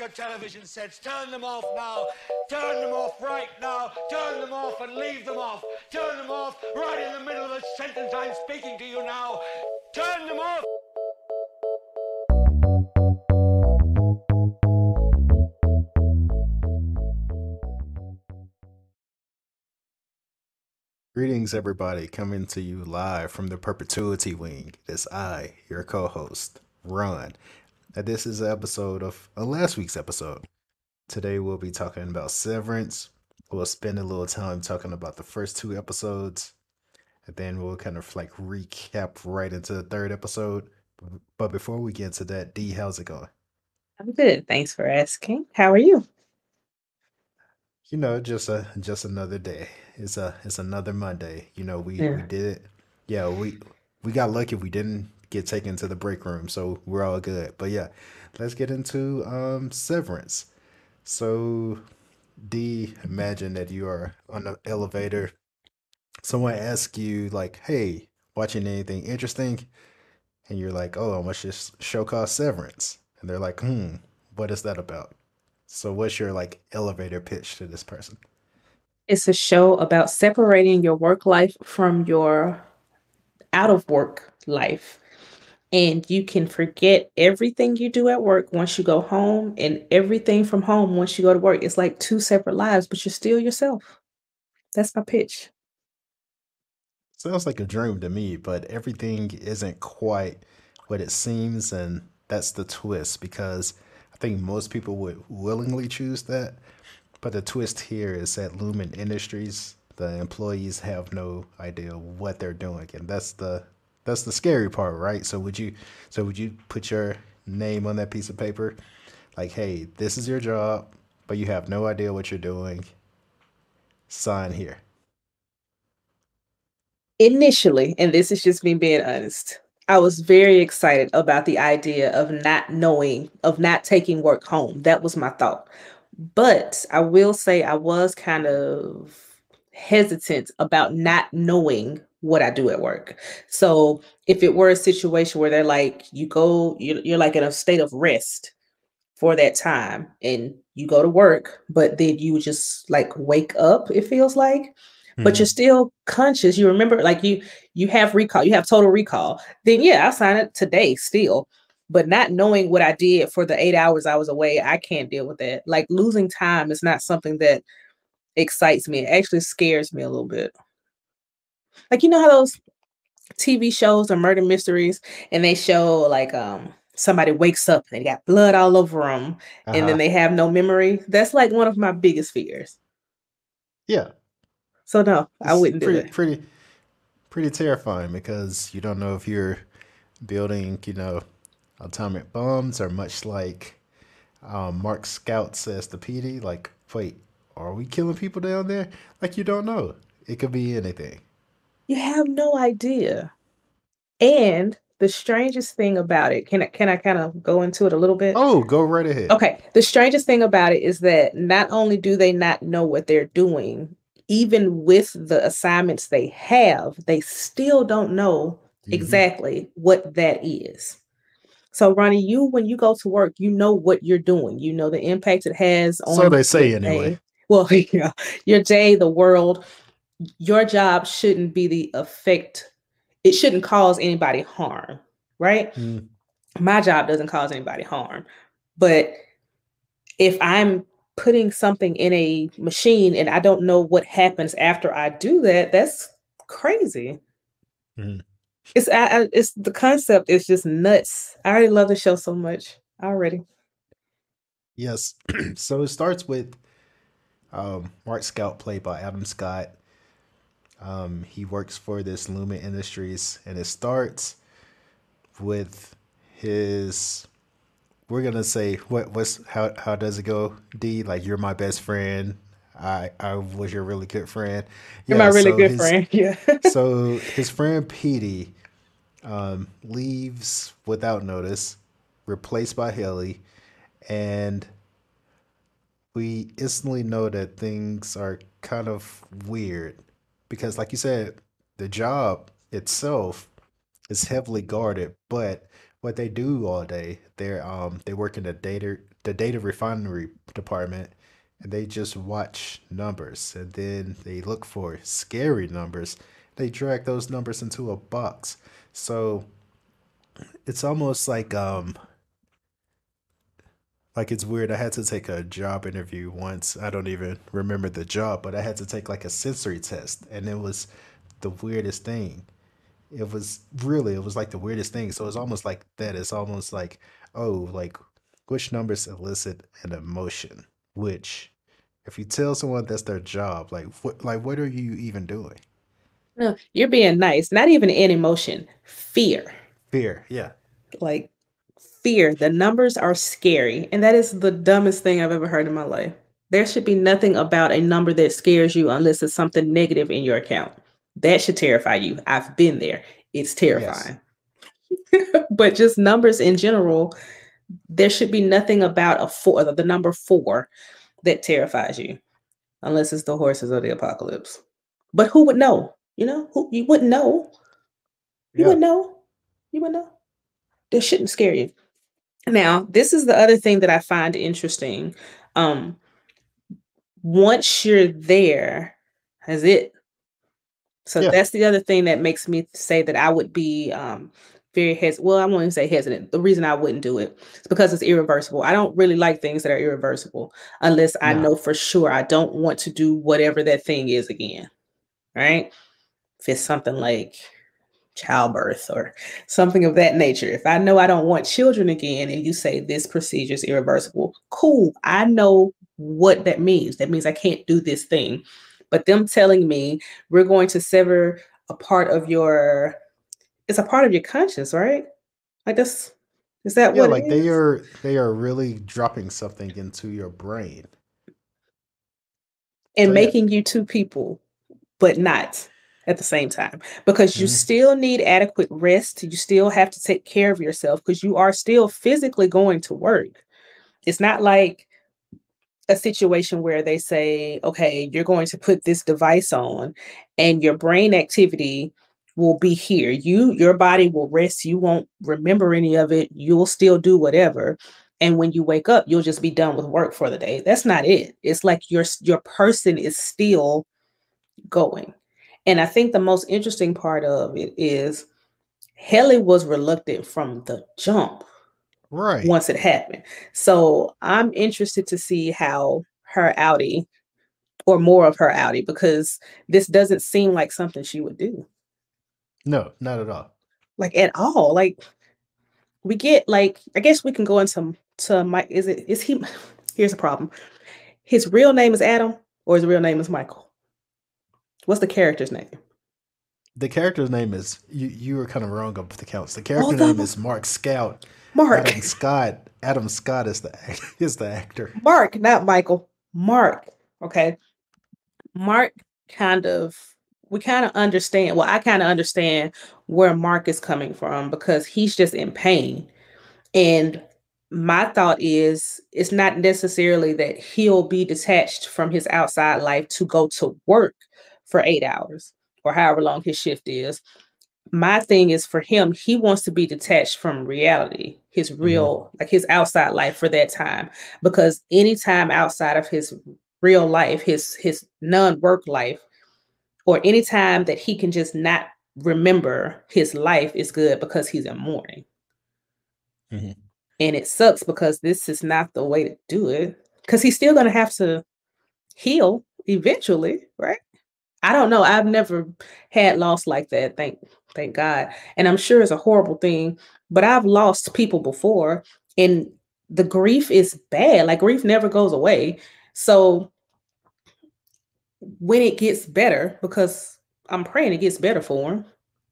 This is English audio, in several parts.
Your television sets. Turn them off now. Turn them off right now. Turn them off and leave them off. Turn them off right in the middle of a sentence I'm speaking to you now. Turn them off. Greetings, everybody, coming to you live from the Perpetuity Wing. It's I, your co host, Ron. And this is an episode of uh, last week's episode. Today, we'll be talking about Severance. We'll spend a little time talking about the first two episodes, and then we'll kind of like recap right into the third episode. But before we get to that, D, how's it going? I'm good. Thanks for asking. How are you? You know, just a just another day. It's a it's another Monday. You know, we we did it. Yeah, we we got lucky we didn't get taken to the break room, so we're all good. But yeah, let's get into um Severance. So D, imagine that you are on the elevator. Someone asks you like, "Hey, watching anything interesting?" And you're like, "Oh, I watched this show called Severance." And they're like, "Hmm, what is that about?" So what's your like elevator pitch to this person? It's a show about separating your work life from your out of work life. And you can forget everything you do at work once you go home and everything from home once you go to work. It's like two separate lives, but you're still yourself. That's my pitch. Sounds like a dream to me, but everything isn't quite what it seems, and that's the twist because I think most people would willingly choose that. But the twist here is that Lumon Industries, the employees have no idea what they're doing, and that's the that's the scary part, right? So would you so would you put your name on that piece of paper? Like, hey, this is your job, but you have no idea what you're doing. Sign here. Initially, and this is just me being honest, I was very excited about the idea of not knowing, of not taking work home. That was my thought. But I will say I was kind of hesitant about not knowing what I do at work. So if it were a situation where they're like, you go, you're, you're like in a state of rest for that time and you go to work, but then you just like wake up, it feels like but you're mm-hmm. still conscious. You remember, like you you have recall, you have total recall. Then yeah, I'll sign it today still. But not knowing what I did for the eight hours I was away, I can't deal with that. Like losing time is not something that excites me. It actually scares me a little bit. Like you know how those TV shows or murder mysteries, and they show like um somebody wakes up and they got blood all over them, and then Uh-huh. they have no memory. That's like one of my biggest fears. Yeah. So no, I wouldn't do pretty it. pretty pretty terrifying because you don't know if you're building, you know, atomic bombs or much like um, Mark Scout says to Petey, like, wait, are we killing people down there? Like you don't know. It could be anything. You have no idea. And the strangest thing about it, can I can I kind of go into it a little bit? Oh, go right ahead. Okay. The strangest thing about it is that not only do they not know what they're doing, even with the assignments they have, they still don't know Mhm. exactly what that is. So, Ronnie, you when you go to work, you know what you're doing. You know the impact it has So on they say your anyway. day. Well, yeah, your day, the world. Your job shouldn't be the effect. It shouldn't cause anybody harm, right? Mm, My job doesn't cause anybody harm. But if I'm putting something in a machine and I don't know what happens after I do that, that's crazy. mhm. It's I, I- it's the concept is just nuts. I already love the show so much already. Yes. so it starts with um, Mark Scout, played by Adam Scott. Um, he works for this Lumon Industries, and it starts with his. We're gonna say what what's how how does it go? D like you're my best friend. I I was your really good friend. You're my really So good his friend. Yeah. so his friend Petey um, leaves without notice, replaced by Haley, and we instantly know that things are kind of weird because, like you said, the job itself is heavily guarded, but what they do all day. They're um they work in the data the data refinery department and they just watch numbers and then they look for scary numbers. They drag those numbers into a box. So it's almost like um like it's weird. I had to take a job interview once. I don't even remember the job, but I had to take like a sensory test and it was the weirdest thing. It was really it was like the weirdest thing. So it's almost like that. It's almost like, oh, like which numbers elicit an emotion? Which if you tell someone that's their job, like what like what are you even doing? No, you're being nice. Not even an emotion, fear. Fear, yeah. Like fear. The numbers are scary. And that is the dumbest thing I've ever heard in my life. There should be nothing about a number that scares you unless it's something negative in your account. That should terrify you. I've been there. It's Yes. terrifying. but just numbers in general, there should be nothing about a four, the number four that terrifies you, unless it's the horses of the apocalypse. But who would know? You know, who you wouldn't know. You Yeah. wouldn't know. You wouldn't know. That shouldn't scare you. Now, this is the other thing that I find interesting. Um, once you're there, has it so Yeah. that's the other thing that makes me say that I would be um very hesitant. well, I won't even say hesitant. The reason I wouldn't do it is because it's irreversible. I don't really like things that are irreversible unless I know for sure I don't want to do whatever that thing is again. Right? If it's something like childbirth or something of that nature. If I know I don't want children again and you say this procedure is irreversible, cool. I know what that means. That means I can't do this thing. But them telling me we're going to sever a part of your it's a part of your conscience, right? Like this is that Yeah, what like they are they are really dropping something into your brain. And So yeah. making you two people, but not at the same time because you hmm still need adequate rest. You still have to take care of yourself because you are still physically going to work. It's not like a situation where they say, okay, you're going to put this device on and your brain activity will be here. You your body will rest, you won't remember any of it. You'll still do whatever. And when you wake up, you'll just be done with work for the day. That's not it. It's like your your person is still going. And I think the most interesting part of it is Haley was reluctant from the jump Right. once it happened. So I'm interested to see how her outie or more of her outie because this doesn't seem like something she would do No, not at all. like at all. Like we get like I guess we can go into to Mike. Is it is he? Here's the problem. His real name is Adam or his real name is Michael. What's the character's name? The character's name is you. You were kind of wrong up the counts. The character Hold name is Mark Scout. Mark. Adam Scott. Adam Scott is the is the actor. Mark, not Michael. Mark. Okay. Mark kind of we kind of understand. Well, I kind of understand where Mark is coming from because he's just in pain. And my thought is it's not necessarily that he'll be detached from his outside life to go to work for 8 hours or however long his shift is. My thing is for him, he wants to be detached from reality, his hmm real, like his outside life for that time. Because anytime outside of his real life, his his non-work life, or any time that he can just not remember his life is good because he's in mourning. hmm And it sucks because this is not the way to do it. Because he's still gonna have to heal eventually, right? I don't know. I've never had loss like that. Thank thank God. And I'm sure it's a horrible thing, but I've lost people before and the grief is bad. Like grief never goes away. So when it gets better, because I'm praying it gets better for him,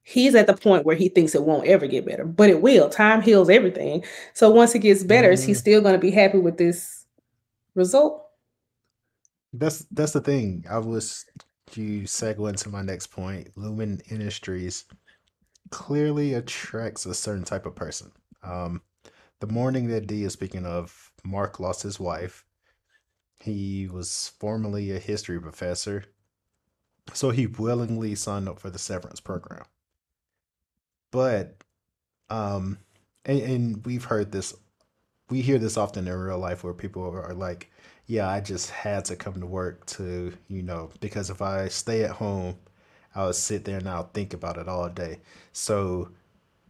he's at the point where he thinks it won't ever get better, but it will. Time heals everything. So once it gets better, is he hmm still going to be happy with this result? That's that's the thing. I was you segue into my next point. Lumon Industries clearly attracts a certain type of person. Um, the mourning that D is speaking of, Mark lost his wife. He was formerly a history professor, so he willingly signed up for the severance program. But um, and, and we've heard this we hear this often in real life where people are like yeah i just had to come to work to you know because if i stay at home i'll sit there and i'll think about it all day. So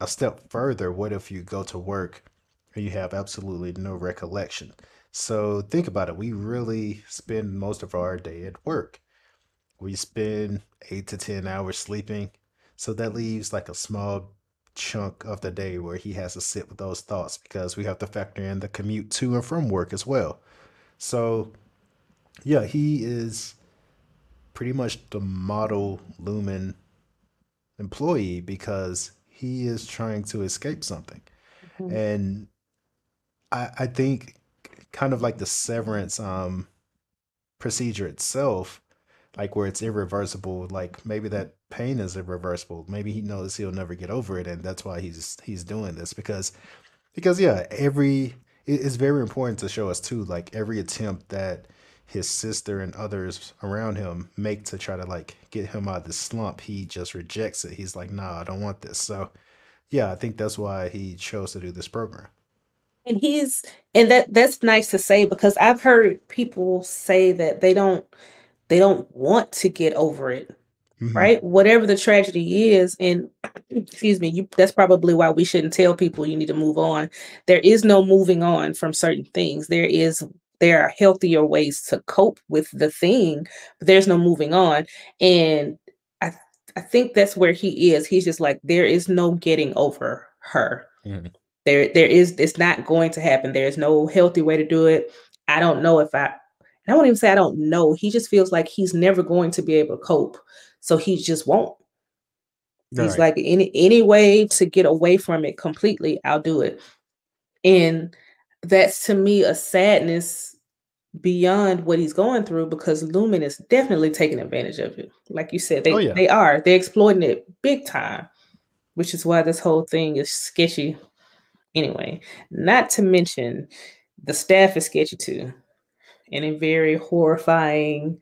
a step further what if you go to work and you have absolutely no recollection? So think about it. We really spend most of our day at work. We spend eight to ten hours sleeping. So that leaves like a small chunk of the day where he has to sit with those thoughts because we have to factor in the commute to and from work as well. So, yeah, he is pretty much the model Lumon employee because he is trying to escape something. Mm-hmm. And I, I think kind of like the severance um, procedure itself, like where it's irreversible, like maybe that pain is irreversible. Maybe he knows he'll never get over it, and that's why he's he's doing this because because yeah, every it's very important to show us too, like every attempt that his sister and others around him make to try to like get him out of the slump, he just rejects it. He's like, nah, I don't want this. So yeah, I think that's why he chose to do this program. And he's and that that's nice to say because I've heard people say that they don't they don't want to get over it mm-hmm. right? Whatever the tragedy is, and excuse me, you, that's probably why we shouldn't tell people you need to move on. There is no moving on from certain things. There is there are healthier ways to cope with the thing, but there's no moving on. And I I think that's where he is. He's just like there is no getting over her. Mm-hmm. There there is it's not going to happen. There's no healthy way to do it. I don't know if I I won't even say I don't know. He just feels like he's never going to be able to cope. So he just won't. All He's right. like any any way to get away from it completely, I'll do it. And that's to me a sadness beyond what he's going through because Lumon is definitely taking advantage of it. Like you said, they, oh, yeah. they are. They're exploiting it big time, which is why this whole thing is sketchy. Anyway, not to mention the staff is sketchy too. And a very horrifying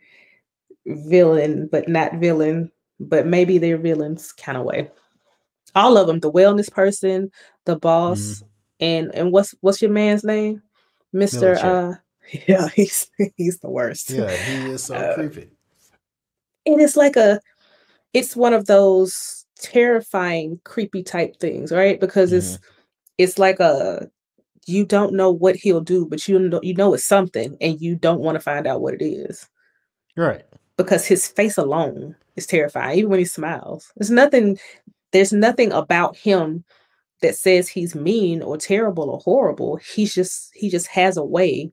villain, but not villain, but maybe they're villains kind of way. All of them, the wellness person, the boss, mm-hmm. and and what's what's your man's name? Mr. Uh yeah, he's he's the worst. Yeah, he is so uh, creepy. And it's like a it's one of those terrifying, creepy type things, right? Because mm-hmm. it's it's like a you don't know what he'll do, but you know you know it's something, and you don't want to find out what it is. Right because his face alone is terrifying, even when he smiles. There's nothing, there's nothing about him that says he's mean or terrible or horrible. He's just he just has a way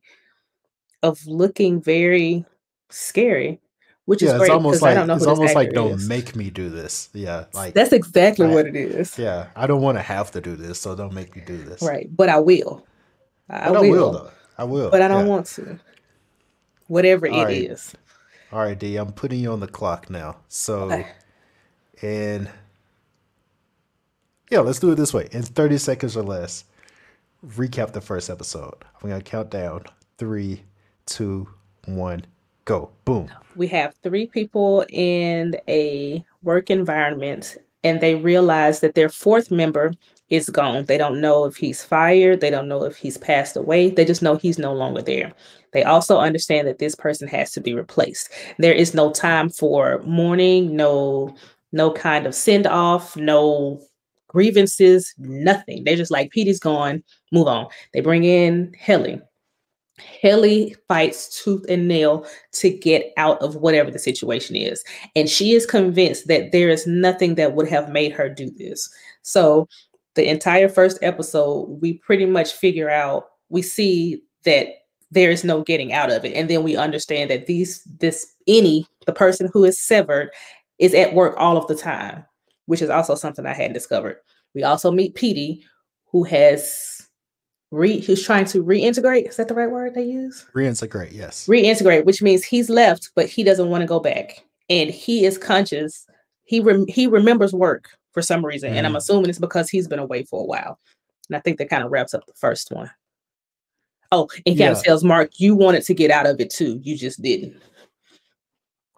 of looking very scary. Which yeah, is great because like, I don't know it's almost like don't is. make me do this. Yeah, like that's exactly I, what it is. Yeah, I don't want to have to do this, so don't make me do this. Right, but I will. I, will. I will though. I will, but I don't yeah. want to. Whatever All it right. is. All right, D, I'm putting you on the clock now. So, okay. and yeah, let's do it this way. In 30 seconds or less, recap the first episode. I'm going to count down three, two, one, go. Boom. We have three people in a work environment, and they realize that their fourth member is gone. They don't know if he's fired, they don't know if he's passed away, they just know he's no longer there. They also understand that this person has to be replaced. There is no time for mourning, no no kind of send off, no grievances, nothing. They're just like Petey's gone, move on. They bring in Helly. Helly fights tooth and nail to get out of whatever the situation is. And she is convinced that there is nothing that would have made her do this. So, the entire first episode, we pretty much figure out, we see that there is no getting out of it. And then we understand that these this innie the person who is severed is at work all of the time, which is also something I hadn't discovered. We also meet Petey, who has re who's trying to reintegrate. Is that the right word they use? Reintegrate, yes. Reintegrate, which means he's left, but he doesn't want to go back, and he is conscious. He rem- he remembers work for some reason, mm. and I'm mm-hmm. assuming it's because he's been away for a while. And I think that kind of wraps up the first one. Oh, and kind of tells Mark, you wanted to get out of it too. You just didn't.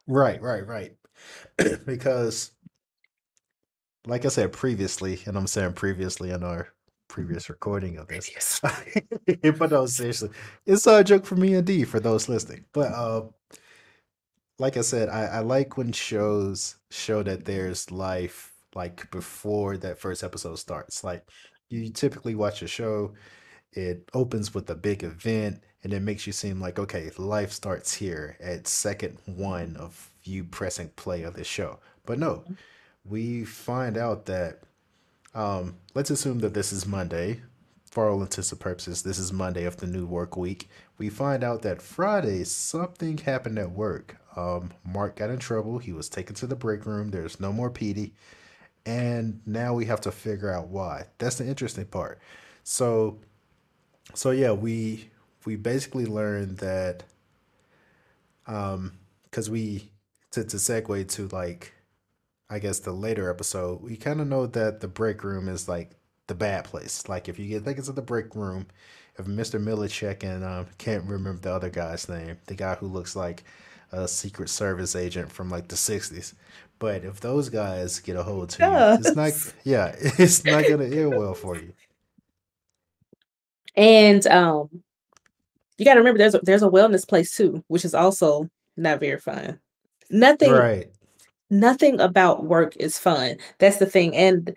Right, right, right. because, like I said previously, and I'm saying previously in our previous recording of this. Yes. but no, seriously, it's a joke for me and D for those listening. But uh, like I said, I, I like when shows show that there's life like before that first episode starts. Like you typically watch a show, it opens with a big event and it makes you seem like okay, life starts here at second one of you pressing play of the show. But no, we find out that um, let's assume that this is Monday. For all intents and purposes, this is Monday of the new work week. We find out that Friday something happened at work. Um, Mark got in trouble. He was taken to the break room. There's no more Petey, and now we have to figure out why. That's the interesting part. So, so yeah, we we basically learned that um, because we to to segue to like I guess the later episode, we kind of know that the break room is like the bad place. Like if you get tickets to the break room, if Mr. Milchick and um, can't remember the other guy's name, the guy who looks like a Secret Service agent from like the '60s, but if those guys get a hold to you, it's not yeah, it's not gonna end well for you. And um, you got to remember there's a, there's a wellness place too, which is also not very fun. Nothing Right. nothing about work is fun. That's the thing. And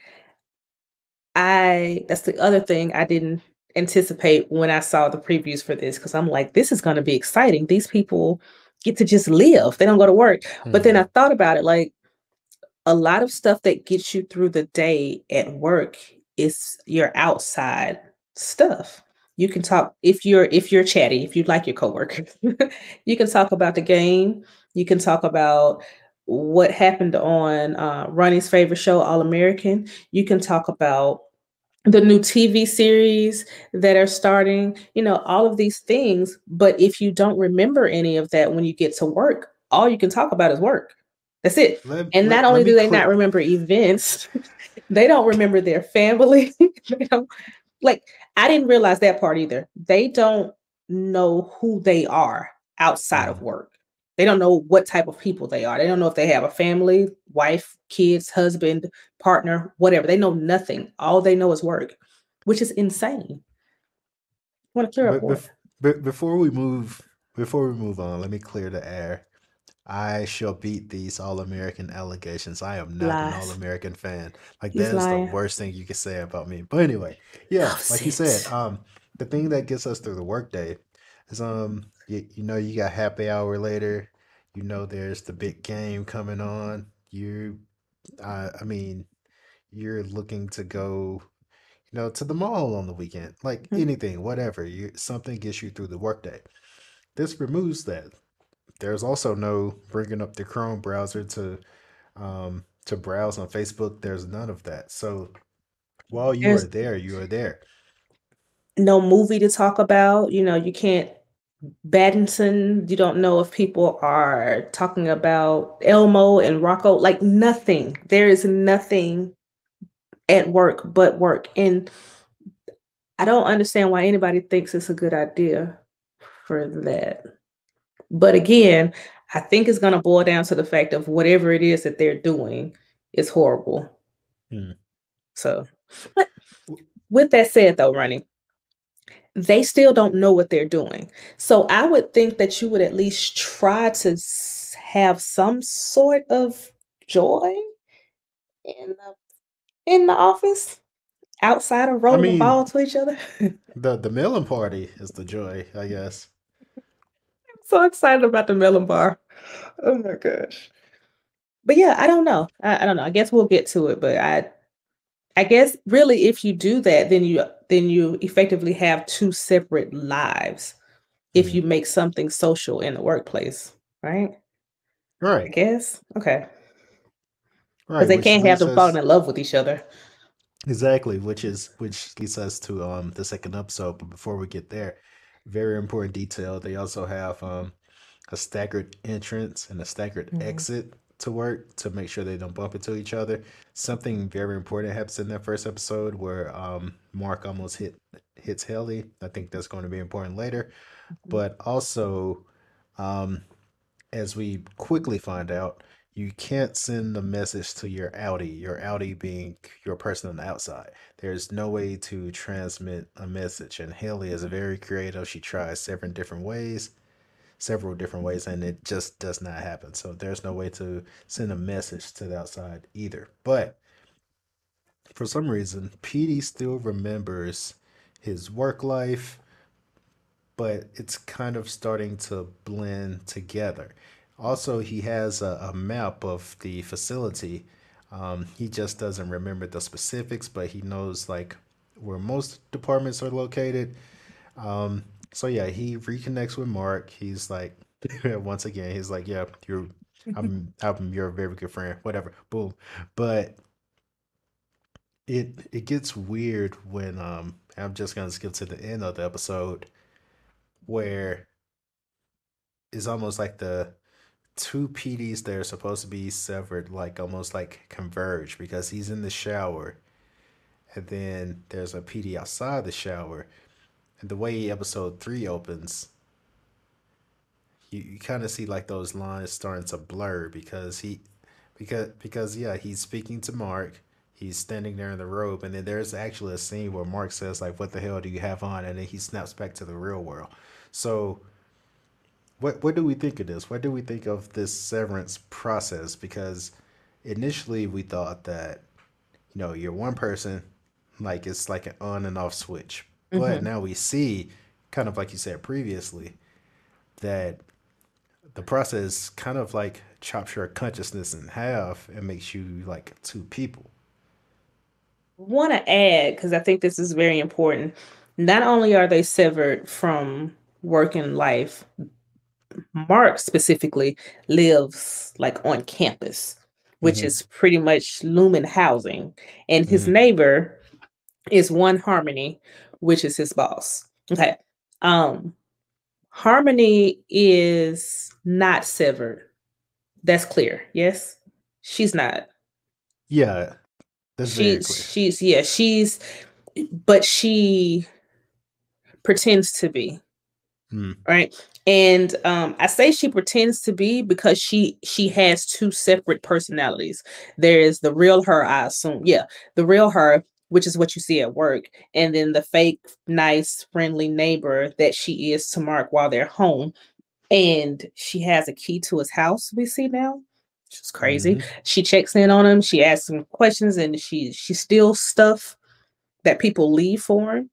I that's the other thing I didn't anticipate when I saw the previews for this because I'm like, this is going to be exciting. These people get to just live. They don't go to work. But then I thought about it like a lot of stuff that gets you through the day at work is your outside stuff. You can talk if you're if you're chatty, if you like your coworkers. you can talk about the game. You can talk about what happened on uh, Ronnie's favorite show, All American. You can talk about the new TV series that are starting, you know, all of these things. But if you don't remember any of that when you get to work, all you can talk about is work. That's it. Let, And not let, only do they not remember events, they don't remember their family. they don't like I didn't realize that part either. They don't know who they are outside of Mhm. work. They don't know what type of people they are. They don't know if they have a family, wife, kids, husband, partner, whatever. They know nothing. All they know is work, which is insane. I want to clear up be- before we move, before we move on, let me clear the air. I shall beat these All American allegations. I am not an All American fan. Like He's that is the worst thing you can say about me. But anyway, yeah, Loves like you said, um, the thing that gets us through the workday is um, you, you know, you got happy hour later. You know, there's the big game coming on. You, I, I mean, you're looking to go, you know, to the mall on the weekend, like Mhm. anything, whatever. You something gets you through the workday. This removes that. There's also no bringing up the Chrome browser to um, to browse on Facebook. There's none of that. So while you are there, you are there. no movie to talk about. You know, you can't Baddington. You don't know if people are talking about Elmo and Rocco. Like nothing. There is nothing at work but work. And I don't understand why anybody thinks it's a good idea for that. But again, I think it's going to boil down to the fact of whatever it is that they're doing is horrible. Hmm. So, but with that said, though, Ronnie, they still don't know what they're doing. So I would think that you would at least try to s- have some sort of joy in the in the office outside of I rolling the ball to each other. the the melon party is the joy, I guess. I'm so excited about the melon bar. Oh my gosh. But yeah, I don't know. I, I don't know. I guess we'll get to it, but I I guess really if you do that, then you then you effectively have two separate lives if Mhm. you make something social in the workplace, right? Right. I guess. Okay. Right. Because they can't have them falling in love with each other. exactly, which is which leads us to um the second episode. But before we get there, very important detail. They also have um a staggered entrance and a staggered Mhm. exit to work to make sure they don't bump into each other. Something very important happens in that first episode where um Mark almost hit hits Haley. I think that's going to be important later. Mhm. But also, um, as we quickly find out, you can't send a message to your outie, your outie being your person on the outside. There's no way to transmit a message. And Haley is very creative. She tries several different ways, several different ways, and it just does not happen. So there's no way to send a message to the outside either. But for some reason, Petey still remembers his work life, but it's kind of starting to blend together. Also, he has a, a map of the facility. Um, he just doesn't remember the specifics, but he knows like where most departments are located. Um, so yeah, he reconnects with Mark. He's like, once again, he's like, yeah, you're, I'm, I'm your very good friend, whatever. Boom. But it it gets weird when um I'm just gonna skip to the end of the episode where it's almost like the two Peteys that are supposed to be severed, like almost like converge because he's in the shower, and then there's a Petey outside the shower, the way episode three opens, you, you kind of see like those lines starting to blur because he, because because yeah, he's speaking to Mark. He's standing there in the robe, and then there's actually a scene where Mark says like, "What the hell do you have on?" and then he snaps back to the real world. So what what do we think of this? What do we think of this severance process? Because initially we thought that you know you're one person, like it's like an on and off switch. But hmm now we see, kind of like you said previously, that the process kind of like chops your consciousness in half and makes you like two people. Want to add because I think this is very important. Not only are they severed from work and life, Mark specifically lives like on campus, which hmm is pretty much Lumon housing, and his hmm neighbor is One Harmony, which is his boss. Okay. Um, Harmony is not severed. That's clear. Yes. She's not. Yeah, that's very She's clear. she's yeah, she's but she pretends to be. Mm, right and um i say she pretends to be because she she has two separate personalities there is the real her i assume yeah the real her which is what you see at work and then the fake nice friendly neighbor that she is to mark while they're home and she has a key to his house we see now which is crazy hmm she checks in on him she asks him questions and she she steals stuff that people leave for him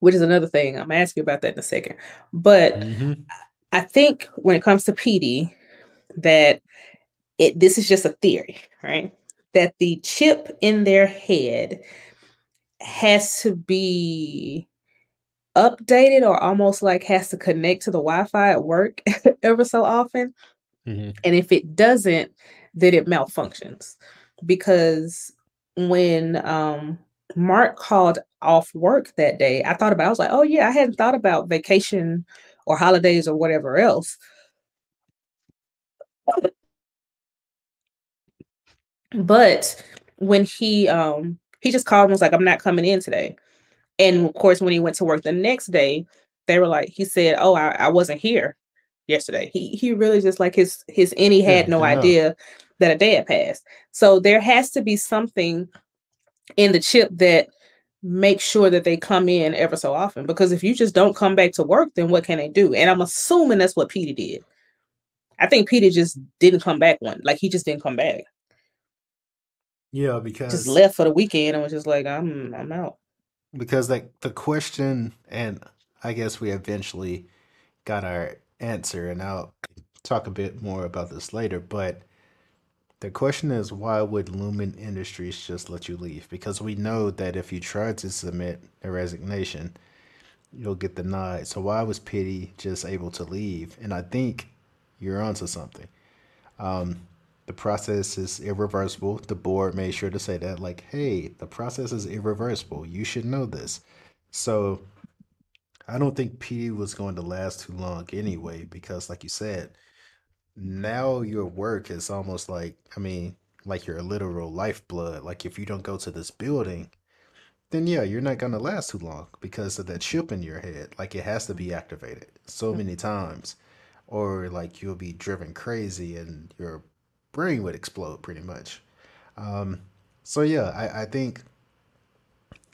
which is another thing. I'm gonna ask you about that in a second. But hmm I think when it comes to Petey, that it this is just a theory, right? That the chip in their head has to be updated or almost like has to connect to the Wi-Fi at work ever so often. hmm And if it doesn't, then it malfunctions. Because when um Mark called off work that day, I thought about I was like, oh yeah, I hadn't thought about vacation or holidays or whatever else. But when he um he just called and was like, I'm not coming in today. And of course, when he went to work the next day, they were like, he said, Oh, I, I wasn't here yesterday. He he really just like his his and he Yeah, had no idea that a day had passed. So there has to be something in the chip that makes sure that they come in ever so often. Because if you just don't come back to work, then what can they do? And I'm assuming that's what Peter did. I think Peter just didn't come back one. Like he just didn't come back. Yeah, because Just left for the weekend and was just like, I'm I'm out. because like the question, and I guess we eventually got our answer, and I'll talk a bit more about this later. But the question is, why would Lumon Industries just let you leave? Because we know that if you try to submit a resignation, you'll get denied. So why was Petey just able to leave? And I think you're onto something. Um, The process is irreversible. The board made sure to say that, like, hey, the process is irreversible. You should know this. So I don't think Petey was going to last too long anyway, because, like you said, now your work is almost like, I mean, like your literal lifeblood. Like, if you don't go to this building, then yeah, you're not going to last too long because of that chip in your head. Like, it has to be activated so hmm. many times, or like you'll be driven crazy and your brain would explode pretty much. Um, so yeah, I, I think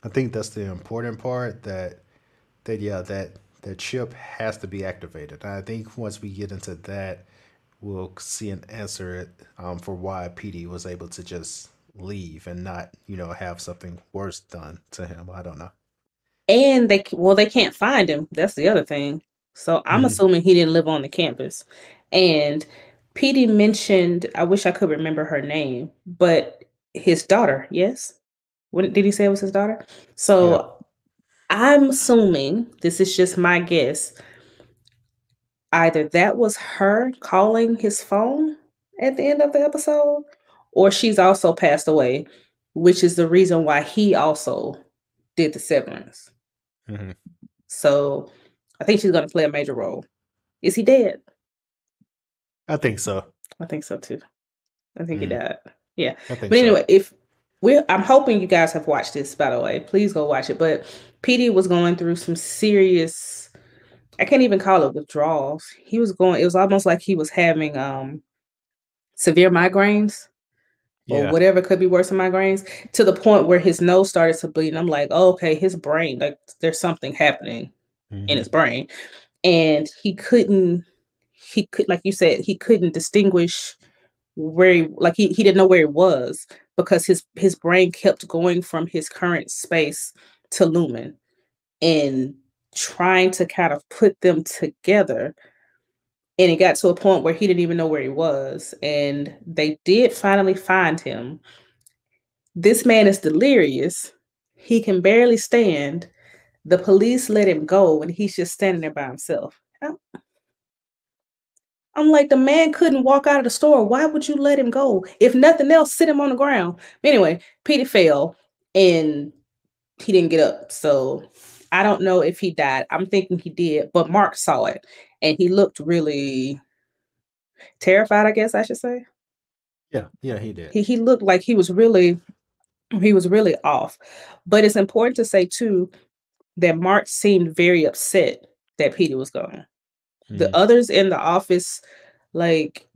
I think that's the important part that that yeah that that chip has to be activated. And I think once we get into that, we'll see an answer um, for why Petey was able to just leave and not you know have something worse done to him. I don't know. And they well they can't find him. That's the other thing. So I'm hmm assuming he didn't live on the campus. And Petey mentioned, I wish I could remember her name, but his daughter, yes? What did he say it was his daughter? Yeah. So I'm assuming this is just my guess. Either that was her calling his phone at the end of the episode, or she's also passed away, which is the reason why he also did the severance. hmm So I think she's going to play a major role. Is he dead? I think so. I think so too. I think he Mm, died. Yeah. But so. anyway, if we're I'm hoping you guys have watched this, by the way. Please go watch it. But Petey was going through some serious I can't even call it withdrawals. He was going, it was almost like he was having um severe migraines or Yeah. whatever could be worse than migraines to the point where his nose started to bleed. And I'm like, oh, okay, his brain, like there's something happening in hmm his brain. And he couldn't, he could, like you said, he couldn't distinguish where he, like he, he didn't know where he was because his his brain kept going from his current space to Lumon and trying to kind of put them together. And it got to a point where he didn't even know where he was. And they did finally find him. This man is delirious. He can barely stand. The police let him go and he's just standing there by himself. I'm like, the man couldn't walk out of the store. Why would you let him go? If nothing else, sit him on the ground. Anyway, Peter fell and he didn't get up. So I don't know if he died. I'm thinking he did, but Mark saw it and he looked really terrified, I guess I should say. Yeah. Yeah. He did. He he looked like he was really he was really off. But it's important to say too that Mark seemed very upset that Peter was The hmm others in the office, like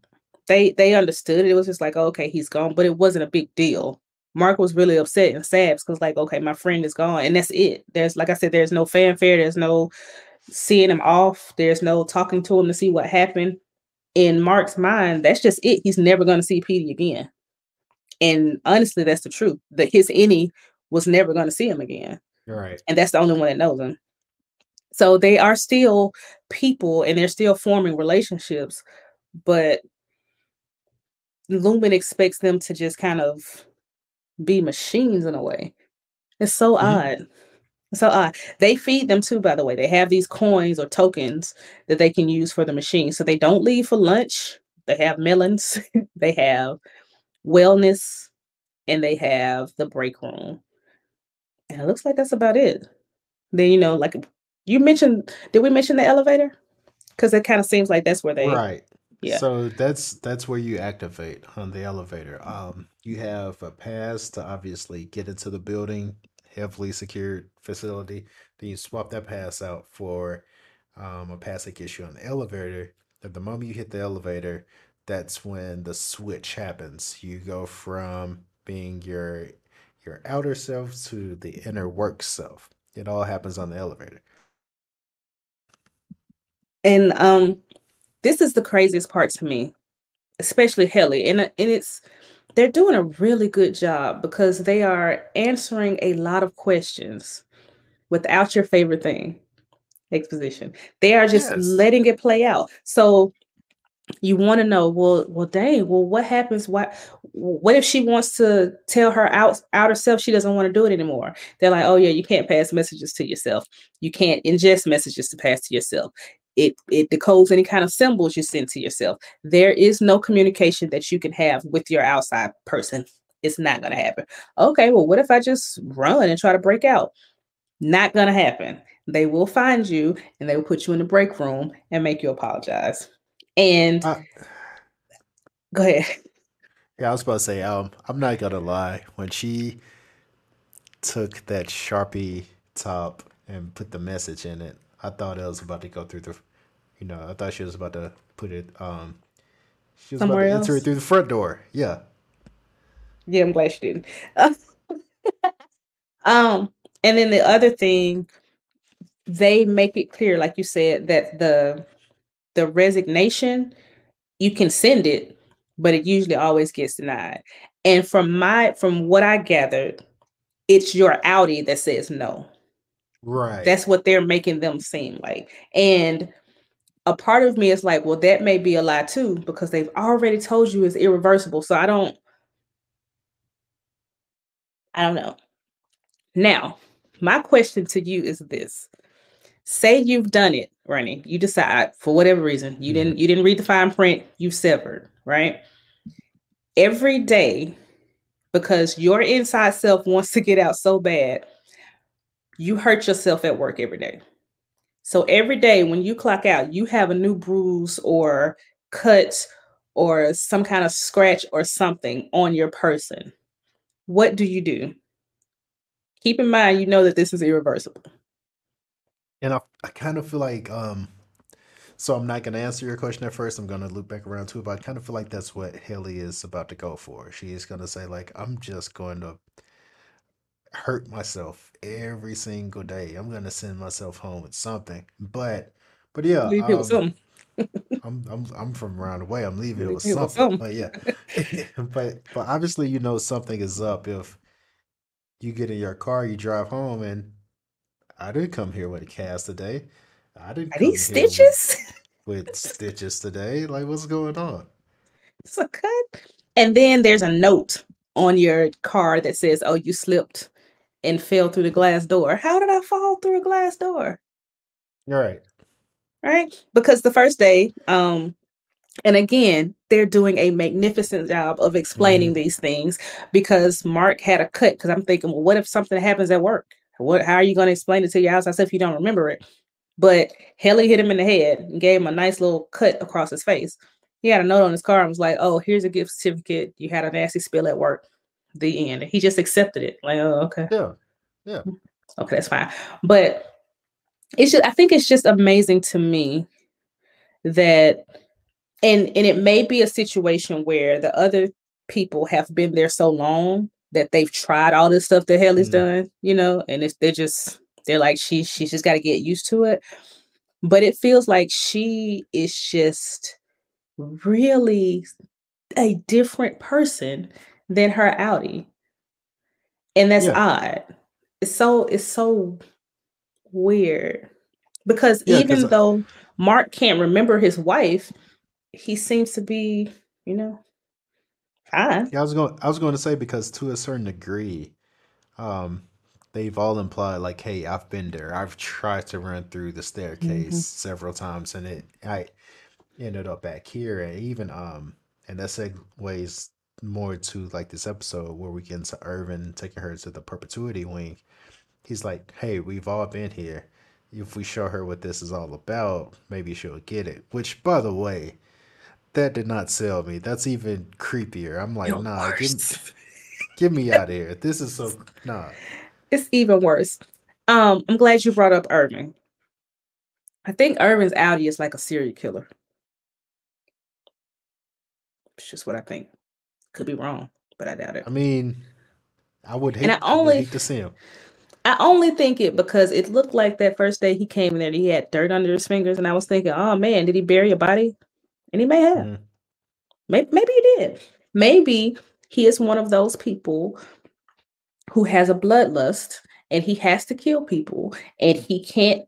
they they understood it. It was just like, okay, he's gone, but it wasn't a big deal. Mark was really upset and sad because, like, okay, my friend is gone, and that's it. There's, like I said, there's no fanfare. There's no seeing him off. There's no talking to him to see what happened. In Mark's mind, that's just it. He's never going to see Petey again. And honestly, that's the truth. That his innie was never going to see him again, right. and that's the only one that knows him. So they are still people, and they're still forming relationships, but Lumon expects them to just kind of be machines in a way. It's so hmm odd. It's so odd. They feed them too, by the way. They have these coins or tokens that they can use for the machine. So they don't leave for lunch. They have melons, they have wellness, and they have the break room. And it looks like that's about it. Then, you know, like you mentioned, did we mention the elevator? Because it kind of seems like that's where they, Right. yeah. So that's that's where you activate on the elevator. Um, you have a pass to obviously get into the building, heavily secured facility. Then you swap that pass out for um, a pass that gets you on the elevator. At the moment you hit the elevator, that's when the switch happens. You go from being your your outer self to the inner work self. It all happens on the elevator. And um, this is the craziest part to me, especially Helly. And, uh, and it's they're doing a really good job because they are answering a lot of questions without your favorite thing, exposition. They are just Yes. letting it play out. So you want to know, well, well, dang, well, what happens? What what if she wants to tell her out outer self she doesn't want to do it anymore? They're like, oh yeah, you can't pass messages to yourself. You can't ingest messages to pass to yourself. It it decodes any kind of symbols you send to yourself. There is no communication that you can have with your outside person. It's not gonna happen. Okay, well, what if I just run and try to break out? Not gonna happen. They will find you and they will put you in the break room and make you apologize. And I, go ahead. Yeah, I was about to say, um, I'm not gonna lie. When she took that Sharpie top and put the message in it, I thought it was about to go through the, you know, I thought she was about to put it, um, She was about somewhere to enter it through the front door. Yeah. Yeah, I'm glad she didn't. um, and then the other thing, they make it clear, like you said, that the the resignation you can send it, but it usually always gets denied. And from my from what I gathered, it's your outie that says no. Right. That's what they're making them seem like. And a part of me is like, well, that may be a lie too, because they've already told you it's irreversible. So I don't, I don't know. Now, my question to you is this. Say you've done it, Ronnie. You decide for whatever reason, you didn't mm-hmm. you didn't read the fine print, you severed, right? Every day, because your inside self wants to get out so bad, you hurt yourself at work every day. So every day when you clock out, you have a new bruise or cut or some kind of scratch or something on your person. What do you do? Keep in mind, you know that this is irreversible. And I, I kind of feel like, um, so I'm not going to answer your question at first. I'm going to loop back around to it, but I kind of feel like that's what Helly is about to go for. She is going to say, like, I'm just going to hurt myself every single day. I'm to send myself home with something. But, but yeah, Leave with um, something. I'm I'm I'm from around the way. I'm leaving Leave with here with something. But yeah, but but obviously you know something is up if you get in your car, you drive home, and I didn't come here with a cast today. I didn't Are these here with stitches? with stitches today. Like what's going on? It's a cut. And then there's a note on your car that says, Oh, you slipped and fell through the glass door. How did I fall through a glass door? All right. right? Because the first day, um, and again, they're doing a magnificent job of explaining hmm these things because Mark had a cut. Because I'm thinking, well, what if something happens at work? What? How are you going to explain it to your outside self if you don't remember it? But Helly hit him in the head and gave him a nice little cut across his face. He had a note on his car and was like, "Oh, here's a gift certificate. You had a nasty spill at work." The end. He just accepted it. Like, oh, okay, Yeah. Yeah. okay, that's fine. But it's just, I think it's just amazing to me that and and it may be a situation where the other people have been there so long that they've tried all this stuff that Helly's Mm. done, you know, and it's they're just they're like she she's just got to get used to it. But it feels like she is just really a different person than her outie. And that's Yeah. odd. It's so it's so weird because Yeah. Even though Mark can't remember his wife, he seems to be, you know, fine. yeah, I was going I was going to say because to a certain degree, um, they've all implied like, hey, I've been there. I've tried to run through the staircase hmm several times, and it I ended up back here and even um and that segues more to like this episode where we get into Irving taking her to the perpetuity wing. He's like, Hey, we've all been here. If we show her what this is all about, maybe she'll get it. Which by the way, that did not sell me. That's even creepier. I'm like, You're nah, get worse. get me out of here. This is so nah. It's even worse. Um, I'm glad you brought up Irving. I think Irving's outie is like a serial killer. It's just what I think. Could be wrong, but I doubt it. I mean, I would hate, And I hate I only hate to see him. I only think it because it looked like that first day he came in there, he had dirt under his fingers, and I was thinking, oh man, did he bury a body? And he may have. Mm, Maybe, maybe he did. Maybe he is one of those people who has a bloodlust and he has to kill people and he can't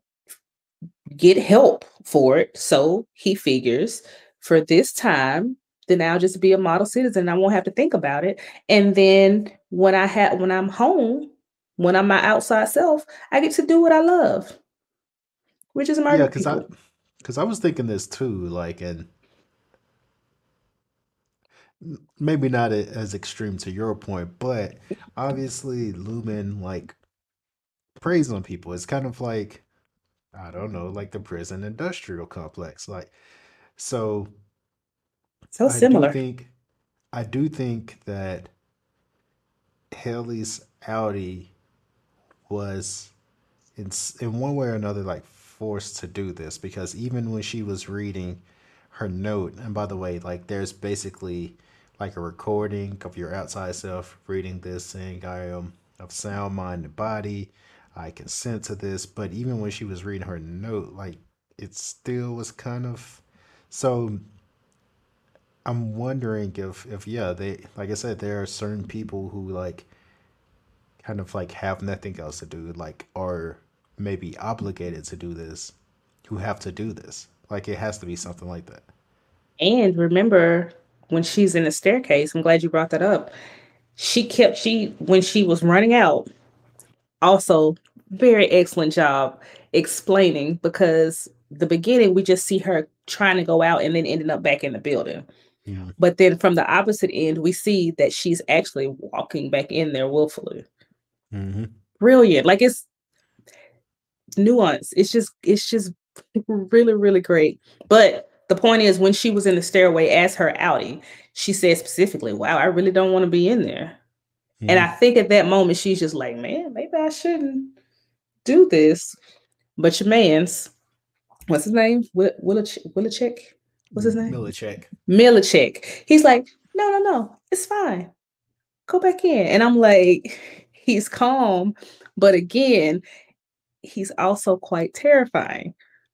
get help for it. So he figures for this time, then I'll just be a model citizen. I won't have to think about it. And then when I have when I'm home, when I'm my outside self, I get to do what I love, which is my. Yeah, because I because I was thinking this too, like, and maybe not as extreme to your point, but obviously Lumon like preys on people. It's kind of like I don't know, like the prison industrial complex. Like, so So similar. I do think I do think that Helly's outie was in in one way or another like forced to do this because even when she was reading her note, and by the way, like there's basically like a recording of your outside self reading this, saying, "I am of sound mind and body. I consent to this." But even when she was reading her note, like it still was kind of so. I'm wondering if if yeah, they like I said, there are certain people who like kind of like have nothing else to do, like are maybe obligated to do this, who have to do this. Like it has to be something like that. And remember when she's in the staircase, I'm glad you brought that up. She kept she when she was running out, also very excellent job explaining because the beginning we just see her trying to go out and then ending up back in the building. Yeah. But then from the opposite end, we see that she's actually walking back in there willfully. hmm Brilliant. Like it's nuance. It's just it's just really, really great. But the point is when she was in the stairway as her outing, she said specifically, Wow, I really don't want to be in there. And I think at that moment she's just like, Man, maybe I shouldn't do this. But your man's what's his name? Will Willich Willichek? What's his name? Millicek. Millicek. He's like, no, no, no, it's fine. Go back in. And I'm like, he's calm, but again, he's also quite terrifying.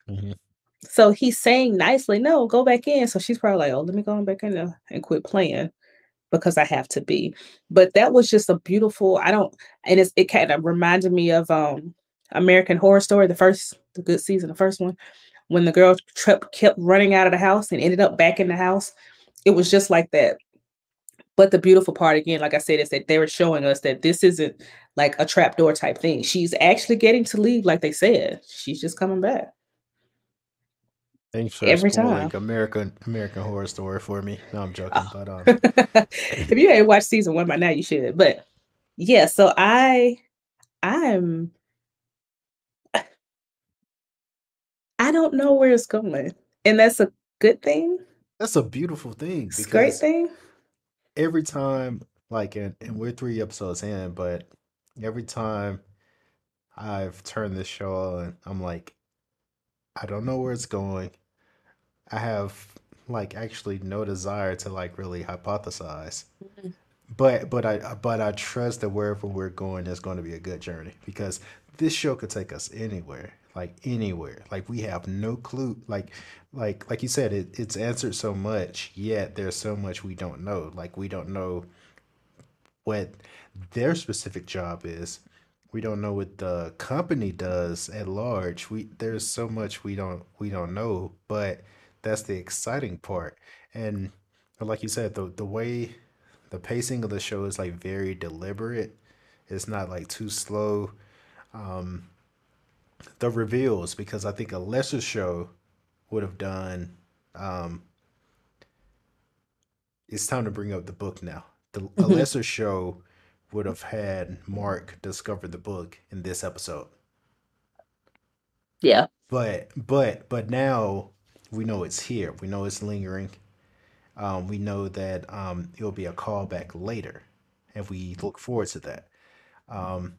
Mhm. So he's saying nicely, no, go back in. So she's probably like, oh, let me go on back in there and quit playing because I have to be. But that was just a beautiful, I don't, and it's, it kind of reminded me of um American Horror Story, the first, the good season, the first one, when the girl trip kept running out of the house and ended up back in the house. It was just like that. But the beautiful part, again, like I said, is that they were showing us that this isn't like a trapdoor type thing. She's actually getting to leave, like they said. She's just coming back. Thanks for Every time. American American Horror Story for me. No, I'm joking, Oh. but um, if you ain't watched season one by now, you should. But yeah, so I I'm I don't know where it's going. And that's a good thing. that's a beautiful thing It's a great thing. every time, like, and, and we're three episodes in, but every time I've turned this show on, I'm like, I don't know where it's going. I have like actually no desire to like really hypothesize. Mhm. But but I but I trust that wherever we're going is going to be a good journey because this show could take us anywhere, like anywhere. Like we have no clue. Like like like you said, it, it's answered so much, yet there's so much we don't know. Like we don't know what their specific job is. We don't know what the company does at large. We there's so much we don't we don't know, but that's the exciting part. And like you said, the the way the pacing of the show is like very deliberate. It's not like too slow. Um, the reveals, because I think a lesser show would have done. Um, it's time to bring up the book now. The a Mhm. lesser show would have had Mark discover the book in this episode. Yeah. But but but now we know it's here. We know it's lingering. Um, we know that um, it'll be a callback later, and we look forward to that. Um,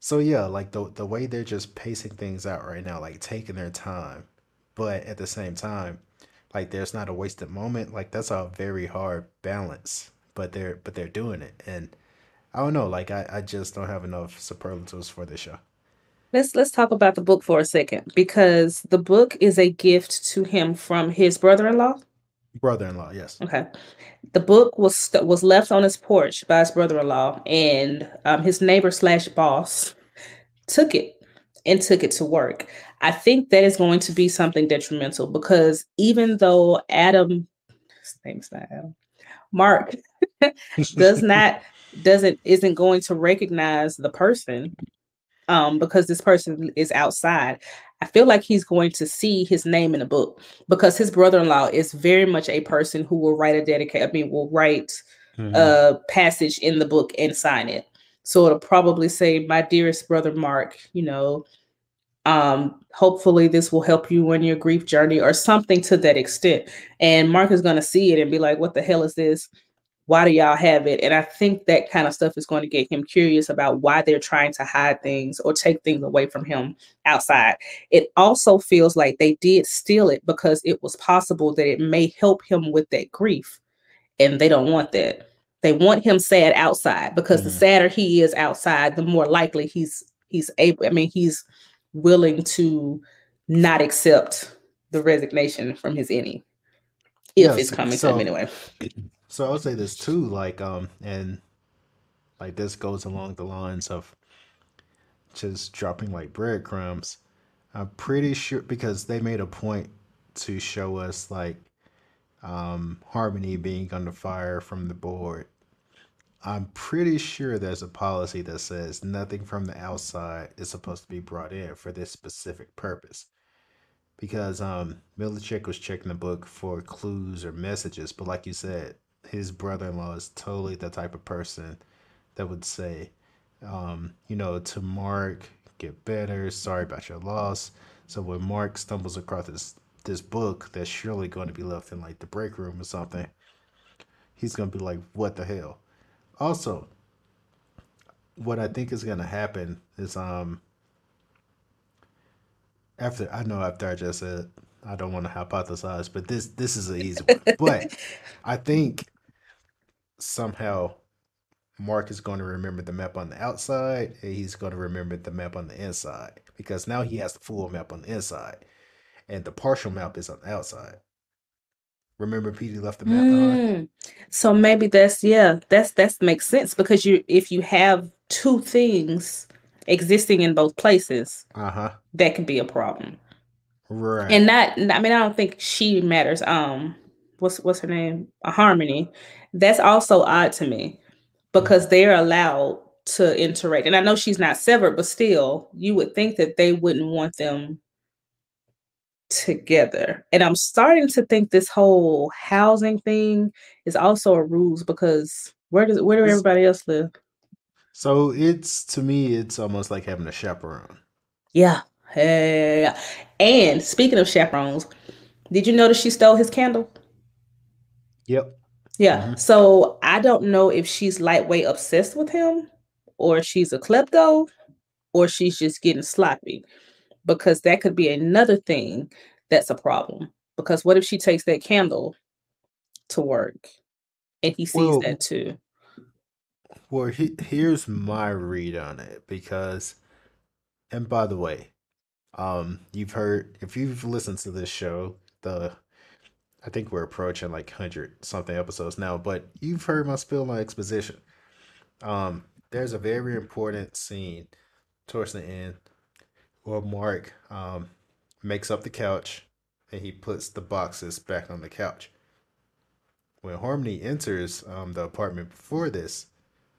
so yeah, like the the way they're just pacing things out right now, like taking their time, but at the same time, like there's not a wasted moment. Like that's a very hard balance, but they're but they're doing it, and I don't know. Like I I just don't have enough superlatives for this show. Let's let's talk about the book for a second because the book is a gift to him from his brother-in-law. Brother-in-law, yes. Okay. The book was st- was left on his porch by his brother-in-law, and um, his neighbor slash boss took it and took it to work. I think that is going to be something detrimental because even though Adam, his name's not Adam, Mark does not doesn't isn't going to recognize the person um because this person is outside i feel like he's going to see his name in the book because his brother-in-law is very much a person who will write a dedicate i mean will write Mhm. a passage in the book and sign it. So it'll probably say my dearest brother mark you know um hopefully this will help you on your grief journey or something to that extent. And mark is going to see it and be like what the hell is this Why do y'all have it? And I think that kind of stuff is going to get him curious about why they're trying to hide things or take things away from him outside. It also feels like they did steal it because it was possible that it may help him with that grief. And they don't want that. They want him sad outside because mm-hmm. the sadder he is outside, the more likely he's he's able, I mean, he's willing to not accept the resignation from his innie if yeah, it's coming so, to him anyway. So I would say this too, like um, and like this goes along the lines of just dropping like breadcrumbs. I'm pretty sure because they made a point to show us like um, Harmony being under fire from the board. I'm pretty sure there's a policy that says nothing from the outside is supposed to be brought in for this specific purpose because um Milicic was checking the book for clues or messages, but like you said, his brother-in-law is totally the type of person that would say, um, you know, to Mark, get better, sorry about your loss. So when Mark stumbles across this this book that's surely going to be left in like the break room or something, he's gonna be like, what the hell? Also, what I think is gonna happen is um after I know after I just said I don't want to hypothesize, but this this is an easy one. but I think somehow Mark is going to remember the map on the outside and he's going to remember the map on the inside because now he has the full map on the inside and the partial map is on the outside. Remember Petey left the map behind? Mm. So maybe that's yeah, that's that makes sense because you if you have two things existing in both places, uh-huh. that could be a problem. Right. And that I mean I don't think she matters. Um what's what's her name? A harmony. That's also odd to me because they're allowed to interact. And I know she's not severed, but still, you would think that they wouldn't want them together. And I'm starting to think this whole housing thing is also a ruse because where does where do everybody else live? So it's to me, it's almost like having a chaperone. Yeah. Hey. And speaking of chaperones, did you notice she stole his candle? Yep. Yeah. Mm-hmm. So I don't know if she's lightweight obsessed with him or she's a klepto or she's just getting sloppy because that could be another thing that's a problem. Because what if she takes that candle to work and he sees well, that too? Well, he, here's my read on it because, and by the way, um, you've heard if you've listened to this show, the I think we're approaching like hundred something episodes now, but you've heard my spill on exposition. Um, there's a very important scene towards the end where Mark um makes up the couch and he puts the boxes back on the couch. When Harmony enters um, the apartment before this,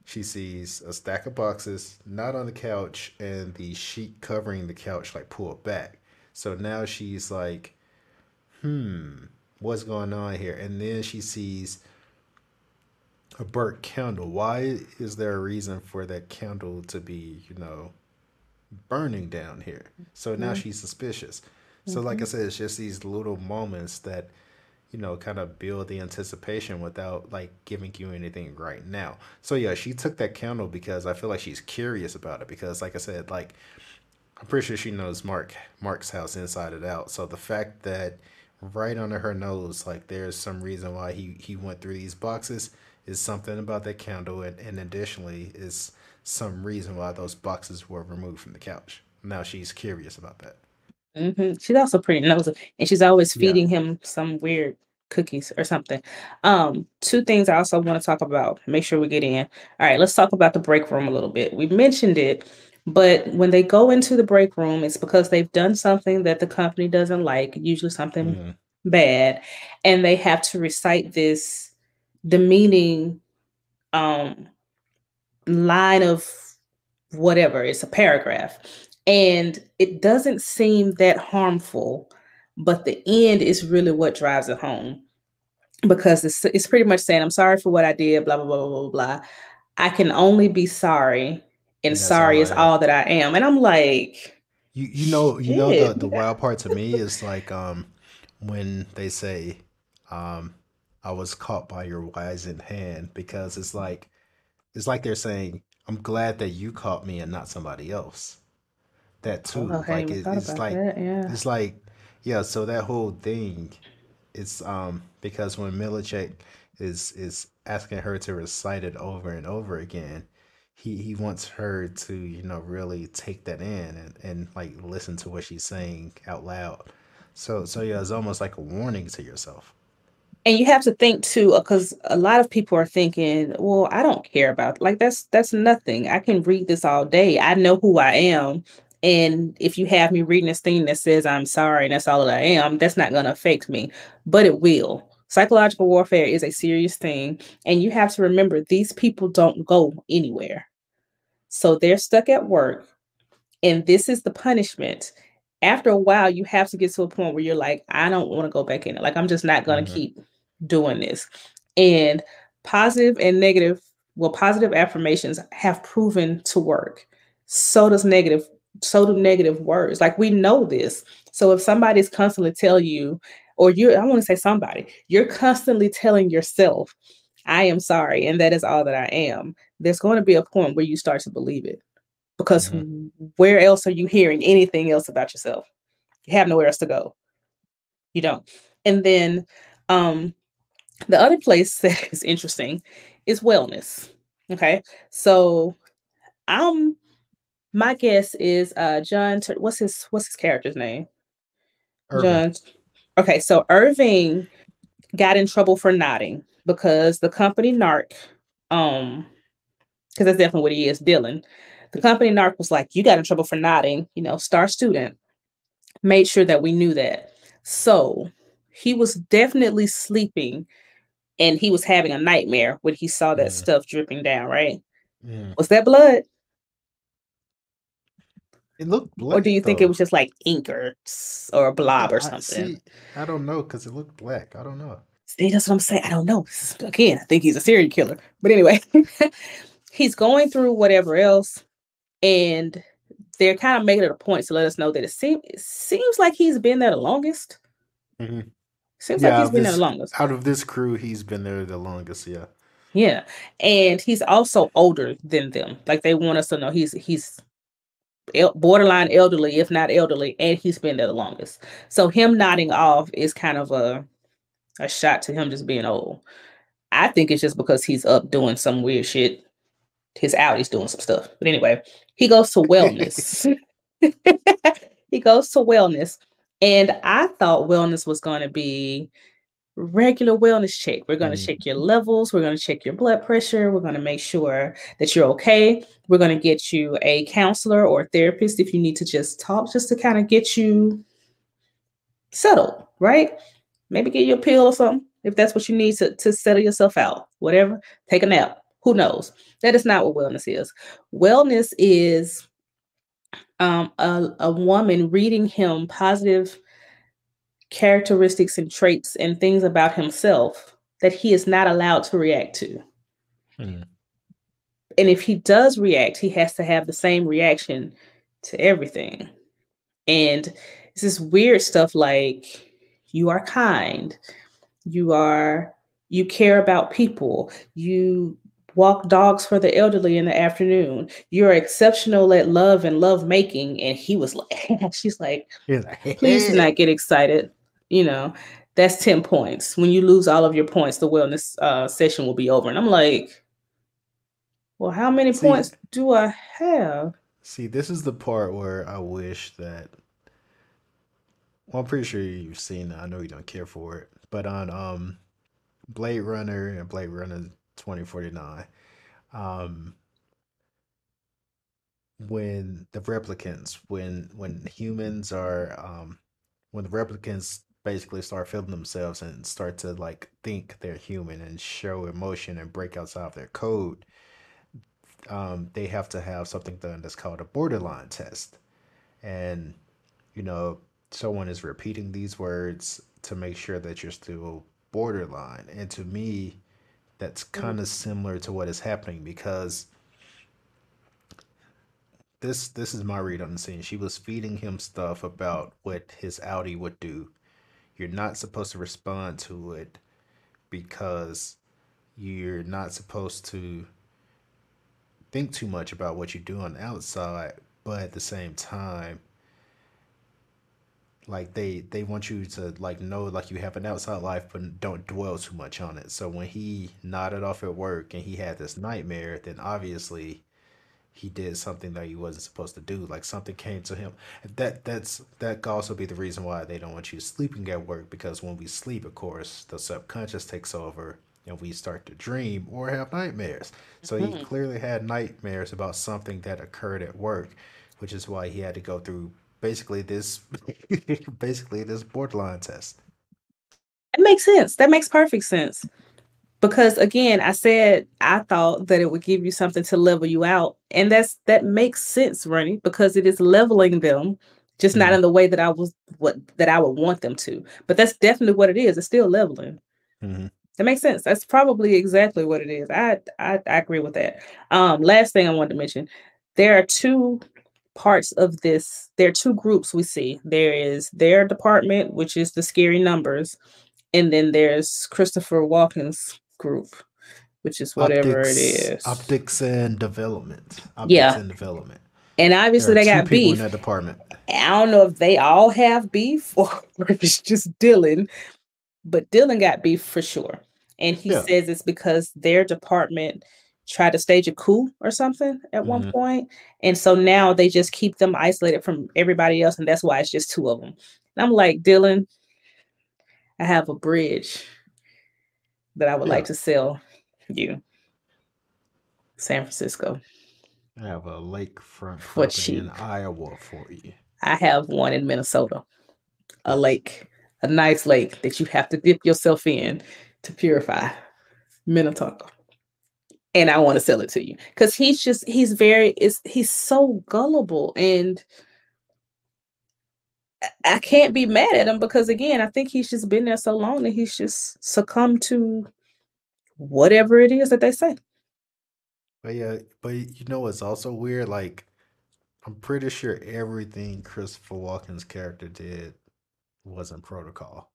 she sees a stack of boxes not on the couch and the sheet covering the couch like pulled back. So now she's like, hmm, what's going on here? And then she sees a burnt candle. Why is there a reason for that candle to be, you know, burning down here? So now mm-hmm. she's suspicious. So, mm-hmm. like I said, it's just these little moments that, you know, kind of build the anticipation without like giving you anything right now. So, yeah, she took that candle because I feel like she's curious about it. Because, like I said, like, I'm pretty sure she knows Mark Mark's house inside and out. So the fact that right under her nose, like there's some reason why he he went through these boxes. Is something about that candle, and, and additionally is some reason why those boxes were removed from the couch. Now she's curious about that. hmm She's also pretty nosy, and she's always Yeah. feeding him some weird cookies or something. Um, two things I also want to talk about. Make sure we get in. All right, let's talk about the break room a little bit. We mentioned it, but when they go into the break room, it's because they've done something that the company doesn't like, usually something Mm bad and they have to recite this demeaning um line of whatever it's a paragraph. And it doesn't seem that harmful but the end is really what drives it home. Because it's, it's pretty much saying i'm sorry for what i did blah blah blah blah blah blah. I can only be sorry and sorry is all that i am and i'm like you you know you know the the wild part to me is like um when they say, um, I was caught by your wizened hand because it's like it's like they're saying, I'm glad that you caught me and not somebody else. That Oh, too. hadn't Like it, it's like that. Yeah. it's like yeah, so that whole thing it's um because when Milicek is is asking her to recite it over and over again, he he wants her to, you know, really take that in and, and like listen to what she's saying out loud. So so yeah, it's almost like a warning to yourself. And you have to think too, uh, because a lot of people are thinking, well, I don't care about like that's that's nothing. I can read this all day. I know who I am. And if you have me reading this thing that says I'm sorry and that's all that I am, that's not going to affect me, but it will. Psychological warfare is a serious thing. And you have to remember these people don't go anywhere. So they're stuck at work and this is the punishment. After a while, you have to get to a point where you're like, I don't want to go back in it. Like, I'm just not going to hmm keep doing this. And positive and negative, well, positive affirmations have proven to work. So does negative, so do negative words. Like, we know this. So if somebody's constantly tell you, or you're, I want to say somebody, you're constantly telling yourself, I am sorry, and that is all that I am. There's going to be a point where you start to believe it because hmm where else are you hearing anything else about yourself? You have nowhere else to go. You don't. And then um the other place that is interesting is wellness. Okay. So I'm my guess is uh John what's his what's his character's name? Irving. John. Okay, so Irving got in trouble for nodding because the company narc um because that's definitely what he is, Dylan. The company narc was like, You got in trouble for nodding, you know, star student, made sure that we knew that. So he was definitely sleeping and he was having a nightmare when he saw that Mm, stuff dripping down, right? mm. Was that blood? It looked blood. Or do black you think it was just like ink or, or a blob or something? see. I don't know because it looked black. I don't know. See, that's what I'm saying. I don't know. Again, I think he's a serial killer. But anyway, he's going through whatever else, and they're kind of making it a point to let us know that it, seem, it seems like he's been there the longest. hmm Seems like Yeah, out he's been there the longest. out of this crew, he's been there the longest. Yeah. Yeah, and he's also older than them. Like they want us to know he's he's borderline elderly, if not elderly, and he's been there the longest. So him nodding off is kind of a a shot to him just being old. I think it's just because he's up doing some weird shit. His out, he's doing some stuff. But anyway, he goes to wellness. he goes to wellness. And I thought wellness was going to be regular wellness check. We're going to Mm, check your levels. We're going to check your blood pressure. We're going to make sure that you're okay. We're going to get you a counselor or a therapist if you need to just talk, just to kind of get you settled, right? Maybe get you a pill or something if that's what you need to, to settle yourself out. Whatever. Take a nap. Who knows? That is not what wellness is. Wellness is um, a, a woman reading him positive characteristics and traits and things about himself that he is not allowed to react to. mm, And if he does react, he has to have the same reaction to everything. And it's this weird stuff like you are kind, you are you care about people, you walk dogs for the elderly in the afternoon, you're exceptional at love and love making. And he was like, she's like, like, please do not get excited. You know, that's 10 points. When you lose all of your points, the wellness uh, session will be over. And I'm like, well, how many see, points do I have? see, this is the part where I wish that. Well, I'm pretty sure you've seen. I know you don't care for it, but on um, Blade Runner and Blade Runner 2049, um, when the replicants, when when humans are, um, when the replicants basically start feeling themselves and start to like think they're human and show emotion and break outside of their code, um, they have to have something done that's called a borderline test. And, you know, someone is repeating these words to make sure that you're still borderline. And to me, that's Mhm. kind of similar to what is happening because this this is my read on the scene. She was feeding him stuff about what his outie would do. You're not supposed to respond to it because you're not supposed to think too much about what you do on the outside, but at the same time, like they they want you to like know like you have an outside life but don't dwell too much on it. So when he nodded off at work and he had this nightmare then obviously he did something that he wasn't supposed to do. Like something came to him. That that's that could also be the reason why they don't want you sleeping at work because when we sleep of course the subconscious takes over and we start to dream or have nightmares. So he Mhm. clearly had nightmares about something that occurred at work which is why he had to go through basically this basically this borderline test That makes sense. That makes perfect sense. Because again, I said I thought that it would give you something to level you out. And that's that makes sense, Ronnie, because it is leveling them, just not hmm in the way that I was what that I would want them to. But that's definitely what it is. It's still leveling. hmm That makes sense. That's probably exactly what it is. I, I I agree with that. Um, last thing I wanted to mention, there are two parts of this. There are two groups we see. There is their department, which is the scary numbers, and then there's Christopher Walken's group, which is whatever it optics is. optics and development optics Yeah, and development and obviously they got beef. in that department I don't know if they all have beef or if it's just Dylan, but Dylan got beef for sure. And he yeah says it's because their department tried to stage a coup or something at one hmm point. And so now they just keep them isolated from everybody else. And that's why it's just two of them. And I'm like, Dylan, I have a bridge that I would yeah like to sell you, San Francisco, I have a lakefront for property in. Iowa for you I have one in Minnesota, a lake, a nice lake that you have to dip yourself in to purify Minnetonka. And I want to sell it to you because he's just he's very is he's so gullible and I I can't be mad at him because again I think he's just been there so long that he's just succumbed to whatever it is that they say. but yeah but you know what's also weird like i'm pretty sure everything christopher walken's character did wasn't protocol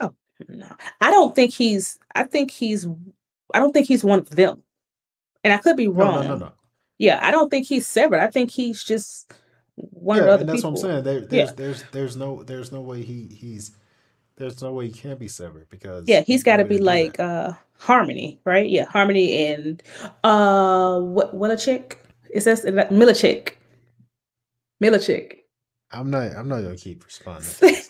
Oh no, I don't think he's. I think he's. I don't think he's one of them, and I could be no no no wrong. no Yeah, I don't think he's severed. I think he's just one of the other and that's what I'm saying. There, Yeah, there's, there's, there's no, there's no way he, he's, there's no way he can be severed because yeah, he's got to be like uh Harmony, right? Yeah, Harmony and uh what Wilachek is that is that Milachek? Milachek. I'm not, I'm not gonna keep responding to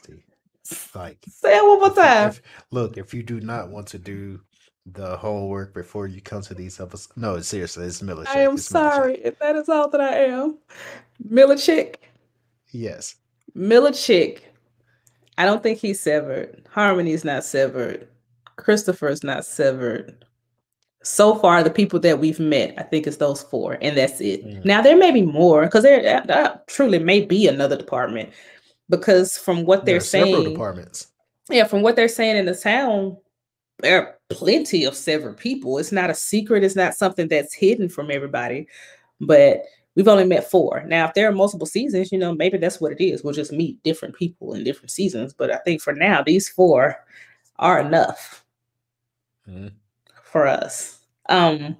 Say. Like, it one more time. if look, if you do not want to do the homework before you come to these episodes, no, seriously, it's I am It's sorry if that is all that I am. Milachek. Yes. Milachek. I don't think he's severed. Harmony's not severed. Christopher's not severed. So far, the people that we've met, I think it's those four, and that's it. Mm. Now there may be more because there, there truly may be another department. Because from what they're saying, departments. yeah, from what they're saying in the town, there are plenty of severed people. It's not a secret. It's not something that's hidden from everybody. But we've only met four. Now, if there are multiple seasons, you know, maybe that's what it is. We'll just meet different people in different seasons. But I think for now, these four are enough Mhm. for us. Um,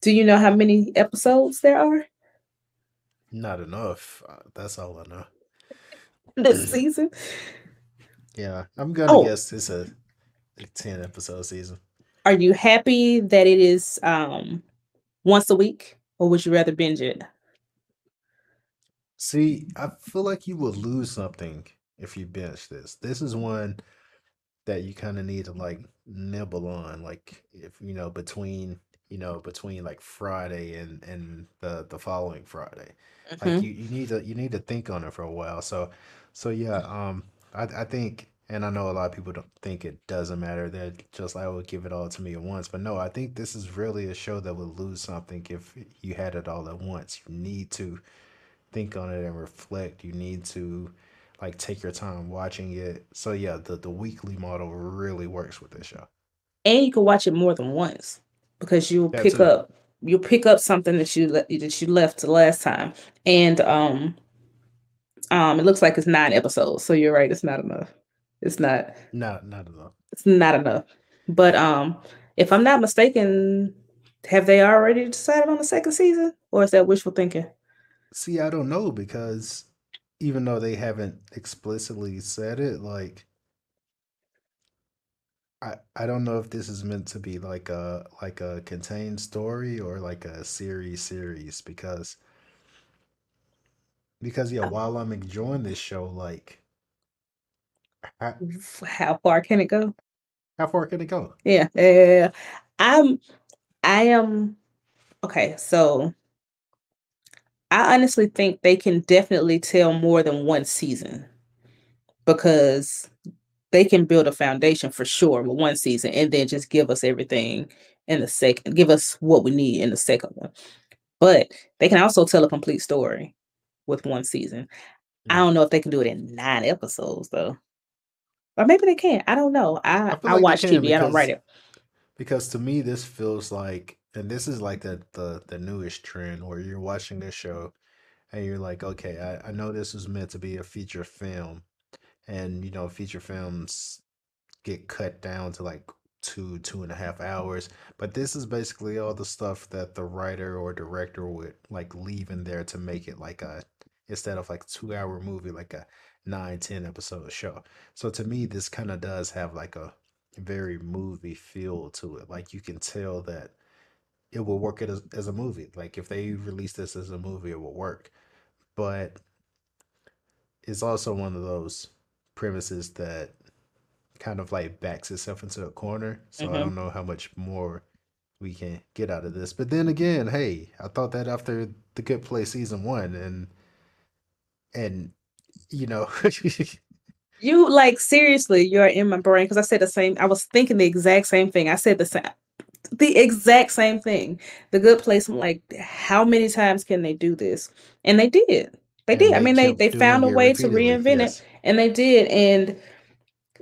do you know how many episodes there are Not enough. Uh, that's all I know. this season? Yeah, I'm gonna Oh, guess it's a, a ten episode season. are you happy that it is um once a week, or would you rather binge it? See, I feel like you would lose something if you binge this. This is one that you kind of need to like nibble on, like if you know between you know between like Friday and and the the following Friday. Like hmm you you need to you need to think on it for a while. So so yeah, um, I I think, and I know a lot of people don't think it doesn't matter. They're just like, "Oh, give it all to me at once." But no, I think this is really a show that would lose something if you had it all at once. You need to think on it and reflect. You need to like take your time watching it. So yeah, the the weekly model really works with this show. And you can watch it more than once because you'll That pick too. up you'll pick up something that you le- that you left the last time. And um um it looks like it's nine episodes. So you're right, it's not enough. It's not Not not enough. it's not enough. But um, if I'm not mistaken, have they already decided on the second season, or is that wishful thinking? See, I don't know because even though they haven't explicitly said it, like I I don't know if this is meant to be like a like a contained story or like a series series because because yeah, while I'm enjoying this show, like how, How far can it go? how far can it go? Yeah, yeah, yeah, yeah. I'm, I am okay. So I honestly think they can definitely tell more than one season because they can build a foundation for sure with one season and then just give us everything in the second, give us what we need in the second one. But they can also tell a complete story with one season. I Mm. don't know if they can do it in nine episodes though. Or maybe they can't. I don't know. I I like watch TV. I don't write it. because to me this feels like and this is like the the the newest trend where you're watching this show and you're like, okay, I, I know this was meant to be a feature film, and you know, feature films get cut down to like two, two and a half hours. But this is basically all the stuff that the writer or director would like leave in there to make it like a instead of like two hour movie, like a nine, ten episode show. So to me, this kind of does have like a very movie feel to it. Like you can tell that it will work it as, as a movie. Like if they release this as a movie, it will work. But it's also one of those premises that kind of like backs itself into a corner. So I hmm don't know how much more we can get out of this. But then again, hey, I thought that after the Good Place season one, and and you know, You like seriously, you're in my brain because I said the same. I was thinking the exact same thing. I said the same, the exact same thing. The Good Place. I'm like, how many times can they do this? And they did. They and did. I mean, they they found a way to reinvent it, and they did. And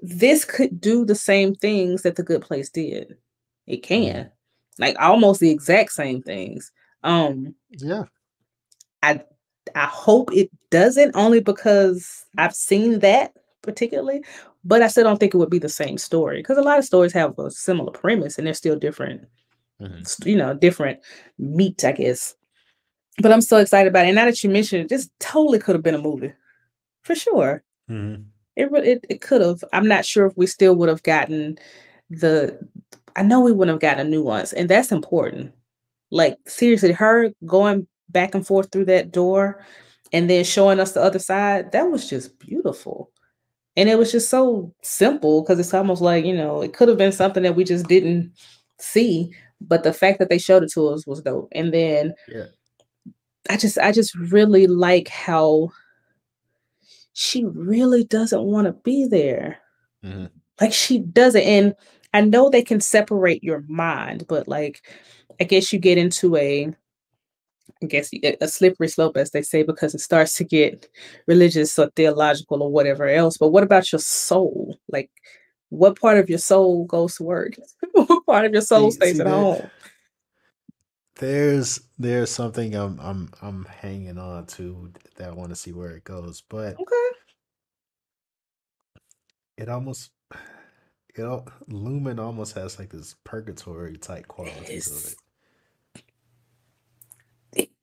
this could do the same things that the Good Place did. It hmm can, like almost the exact same things. Um, Yeah. I I hope it doesn't only because I've seen that particularly, but I still don't think it would be the same story because a lot of stories have a similar premise and they're still different, hmm you know, different meat, I guess. But I'm so excited about it. And now that you mentioned it, this totally could have been a movie for sure. hmm It it, it could have. I'm not sure if we still would have gotten the. I know we wouldn't have gotten a nuance, and that's important. Like seriously, her going back and forth through that door and then showing us the other side, that was just beautiful. And it was just so simple because it's almost like, you know, it could have been something that we just didn't see, but the fact that they showed it to us was dope. And then Yeah. I just I just really like how she really doesn't want to be there. hmm Like she doesn't. And I know they can separate your mind, but like I guess you get into a I guess a slippery slope, as they say, because it starts to get religious or theological or whatever else. But what about your soul? Like, what part of your soul goes to work? what part of your soul See, stays see at there, home? there's there's something I'm I'm I'm hanging on to that I want to see where it goes, but Okay. it almost it al- Lumon almost has like this purgatory type quality to it.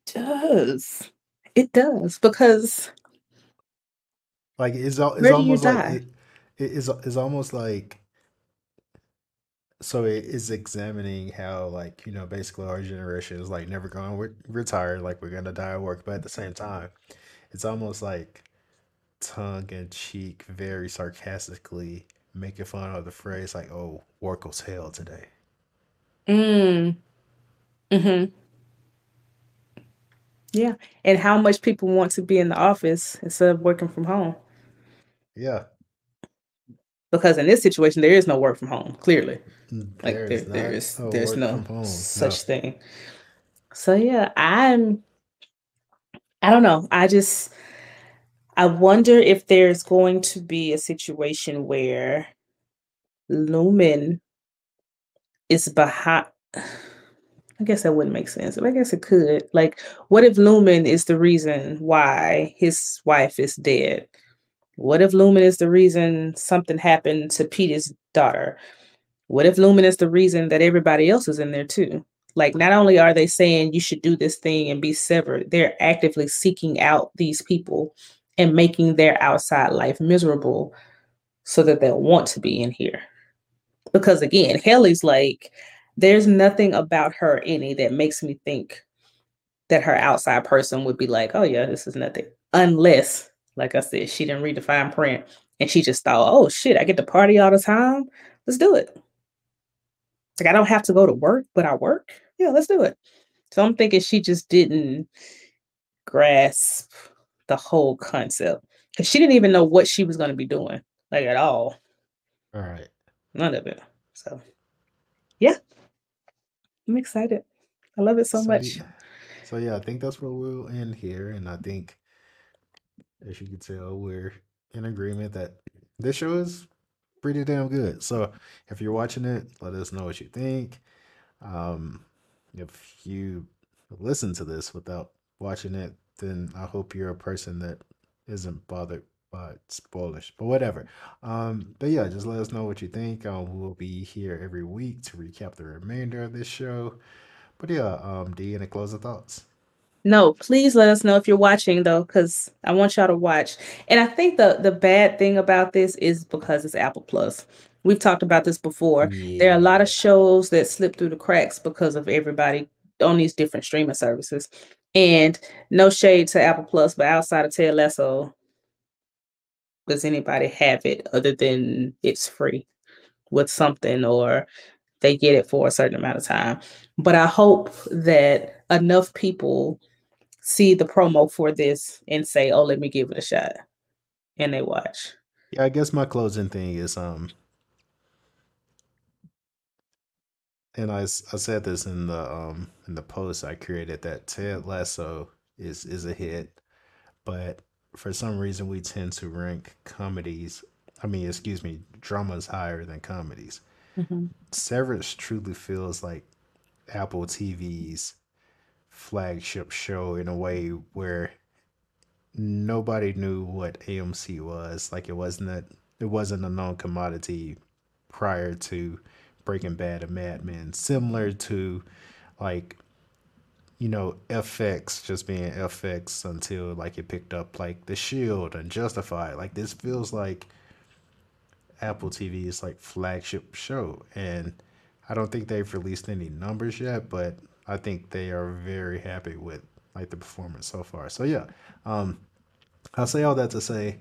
Does. It does because Like it's it's where do you almost like it it is it's almost like so it is examining how like you know basically our generation is like never going to retire like we're gonna die at work but at the same time it's almost like tongue in cheek very sarcastically making fun of the phrase like oh work was hell today. Mm. Mm, hmm Yeah. And how much people want to be in the office instead of working from home. yeah Because in this situation, there is no work from home, clearly. Like there there is there not there's no such no thing. So yeah, I'm I don't know. I just I wonder if there's going to be a situation where Lumon is behind I guess that wouldn't make sense, but I guess it could. Like, what if Lumon is the reason why his wife is dead? What if Lumon is the reason something happened to Petey's daughter? What if Lumon is the reason that everybody else is in there too? Like, not only are they saying you should do this thing and be severed, they're actively seeking out these people and making their outside life miserable so that they'll want to be in here. Because again, Helly's like, there's nothing about her any that makes me think that her outside person would be like, oh yeah, this is nothing. Unless, like I said, she didn't read the fine print and she just thought, oh shit, I get to party all the time. Let's do it. Like I don't have to go to work, but I work. Yeah, let's do it. So I'm thinking she just didn't grasp the whole concept because she didn't even know what she was going to be doing, like at all. All right. None of it. So, yeah, I'm excited. I love it so, So much. yeah, so yeah, I think that's where we'll end here, and I think, as you can tell, we're in agreement that this show is pretty damn good. So if you're watching it, let us know what you think. Um, if you listen to this without watching it, then I hope you're a person that isn't bothered by spoilers. But whatever. Um, but yeah, just let us know what you think. Um, we'll be here every week to recap the remainder of this show. But yeah, um, D, any closing thoughts? No, please let us know if you're watching though, because I want y'all to watch. And I think the the bad thing about this is because it's Apple Plus. We've talked about this before. There are a lot of shows that slip through the cracks because of everybody on these different streaming services. And no shade to Apple Plus, but outside of Ted Lasso, does anybody have it other than it's free with something or they get it for a certain amount of time? But I hope that enough people see the promo for this and say, "Oh, let me give it a shot," and they watch. Yeah, I guess my closing thing is um and I I said this in the um in the post I created that Ted Lasso is is a hit, but for some reason we tend to rank comedies, I mean, excuse me, dramas higher than comedies. Mhm. Severance truly feels like Apple TV's flagship show in a way where nobody knew what AMC was. Like it wasn't a, it wasn't a known commodity prior to Breaking Bad and Mad Men. Similar to like you know FX just being FX until like it picked up like The Shield and Justified. Like this feels like Apple TV's like flagship show, and I don't think they've released any numbers yet, but I think they are very happy with like the performance so far. So yeah, um, I'll say all that to say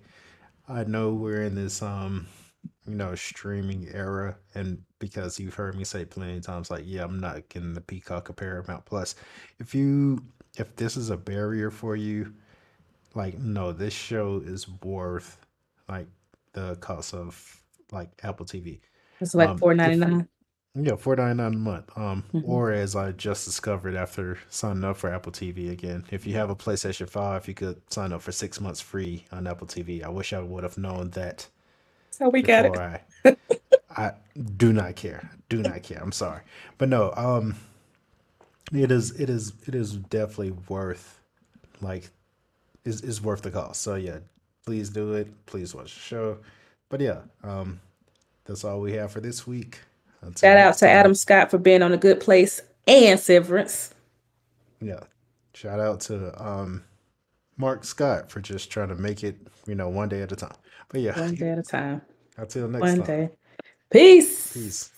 I know we're in this um you know streaming era and because you've heard me say plenty of times like yeah I'm not getting the Peacock or Paramount Plus if you if this is a barrier for you like no this show is worth like the cost of like Apple TV It's like um four ninety nine. yeah, four ninety nine a month. Um, Mm-hmm. or as I just discovered after signing up for Apple TV again, if you have a PlayStation Five, you could sign up for six months free on Apple TV. I wish I would have known that So we got it. I. I do not care. Do not care. I'm sorry, but no. Um, it is. It is. It is definitely worth. Like, is is worth the cost. So yeah, please do it. Please watch the show. But yeah, um, that's all we have for this week. Until Shout out to time. Adam Scott for being on a good place and Severance. Yeah. Shout out to um Mark Scout for just trying to make it, you know, one day at a time. But yeah, One day at a time. until next One time. day. Peace. Peace.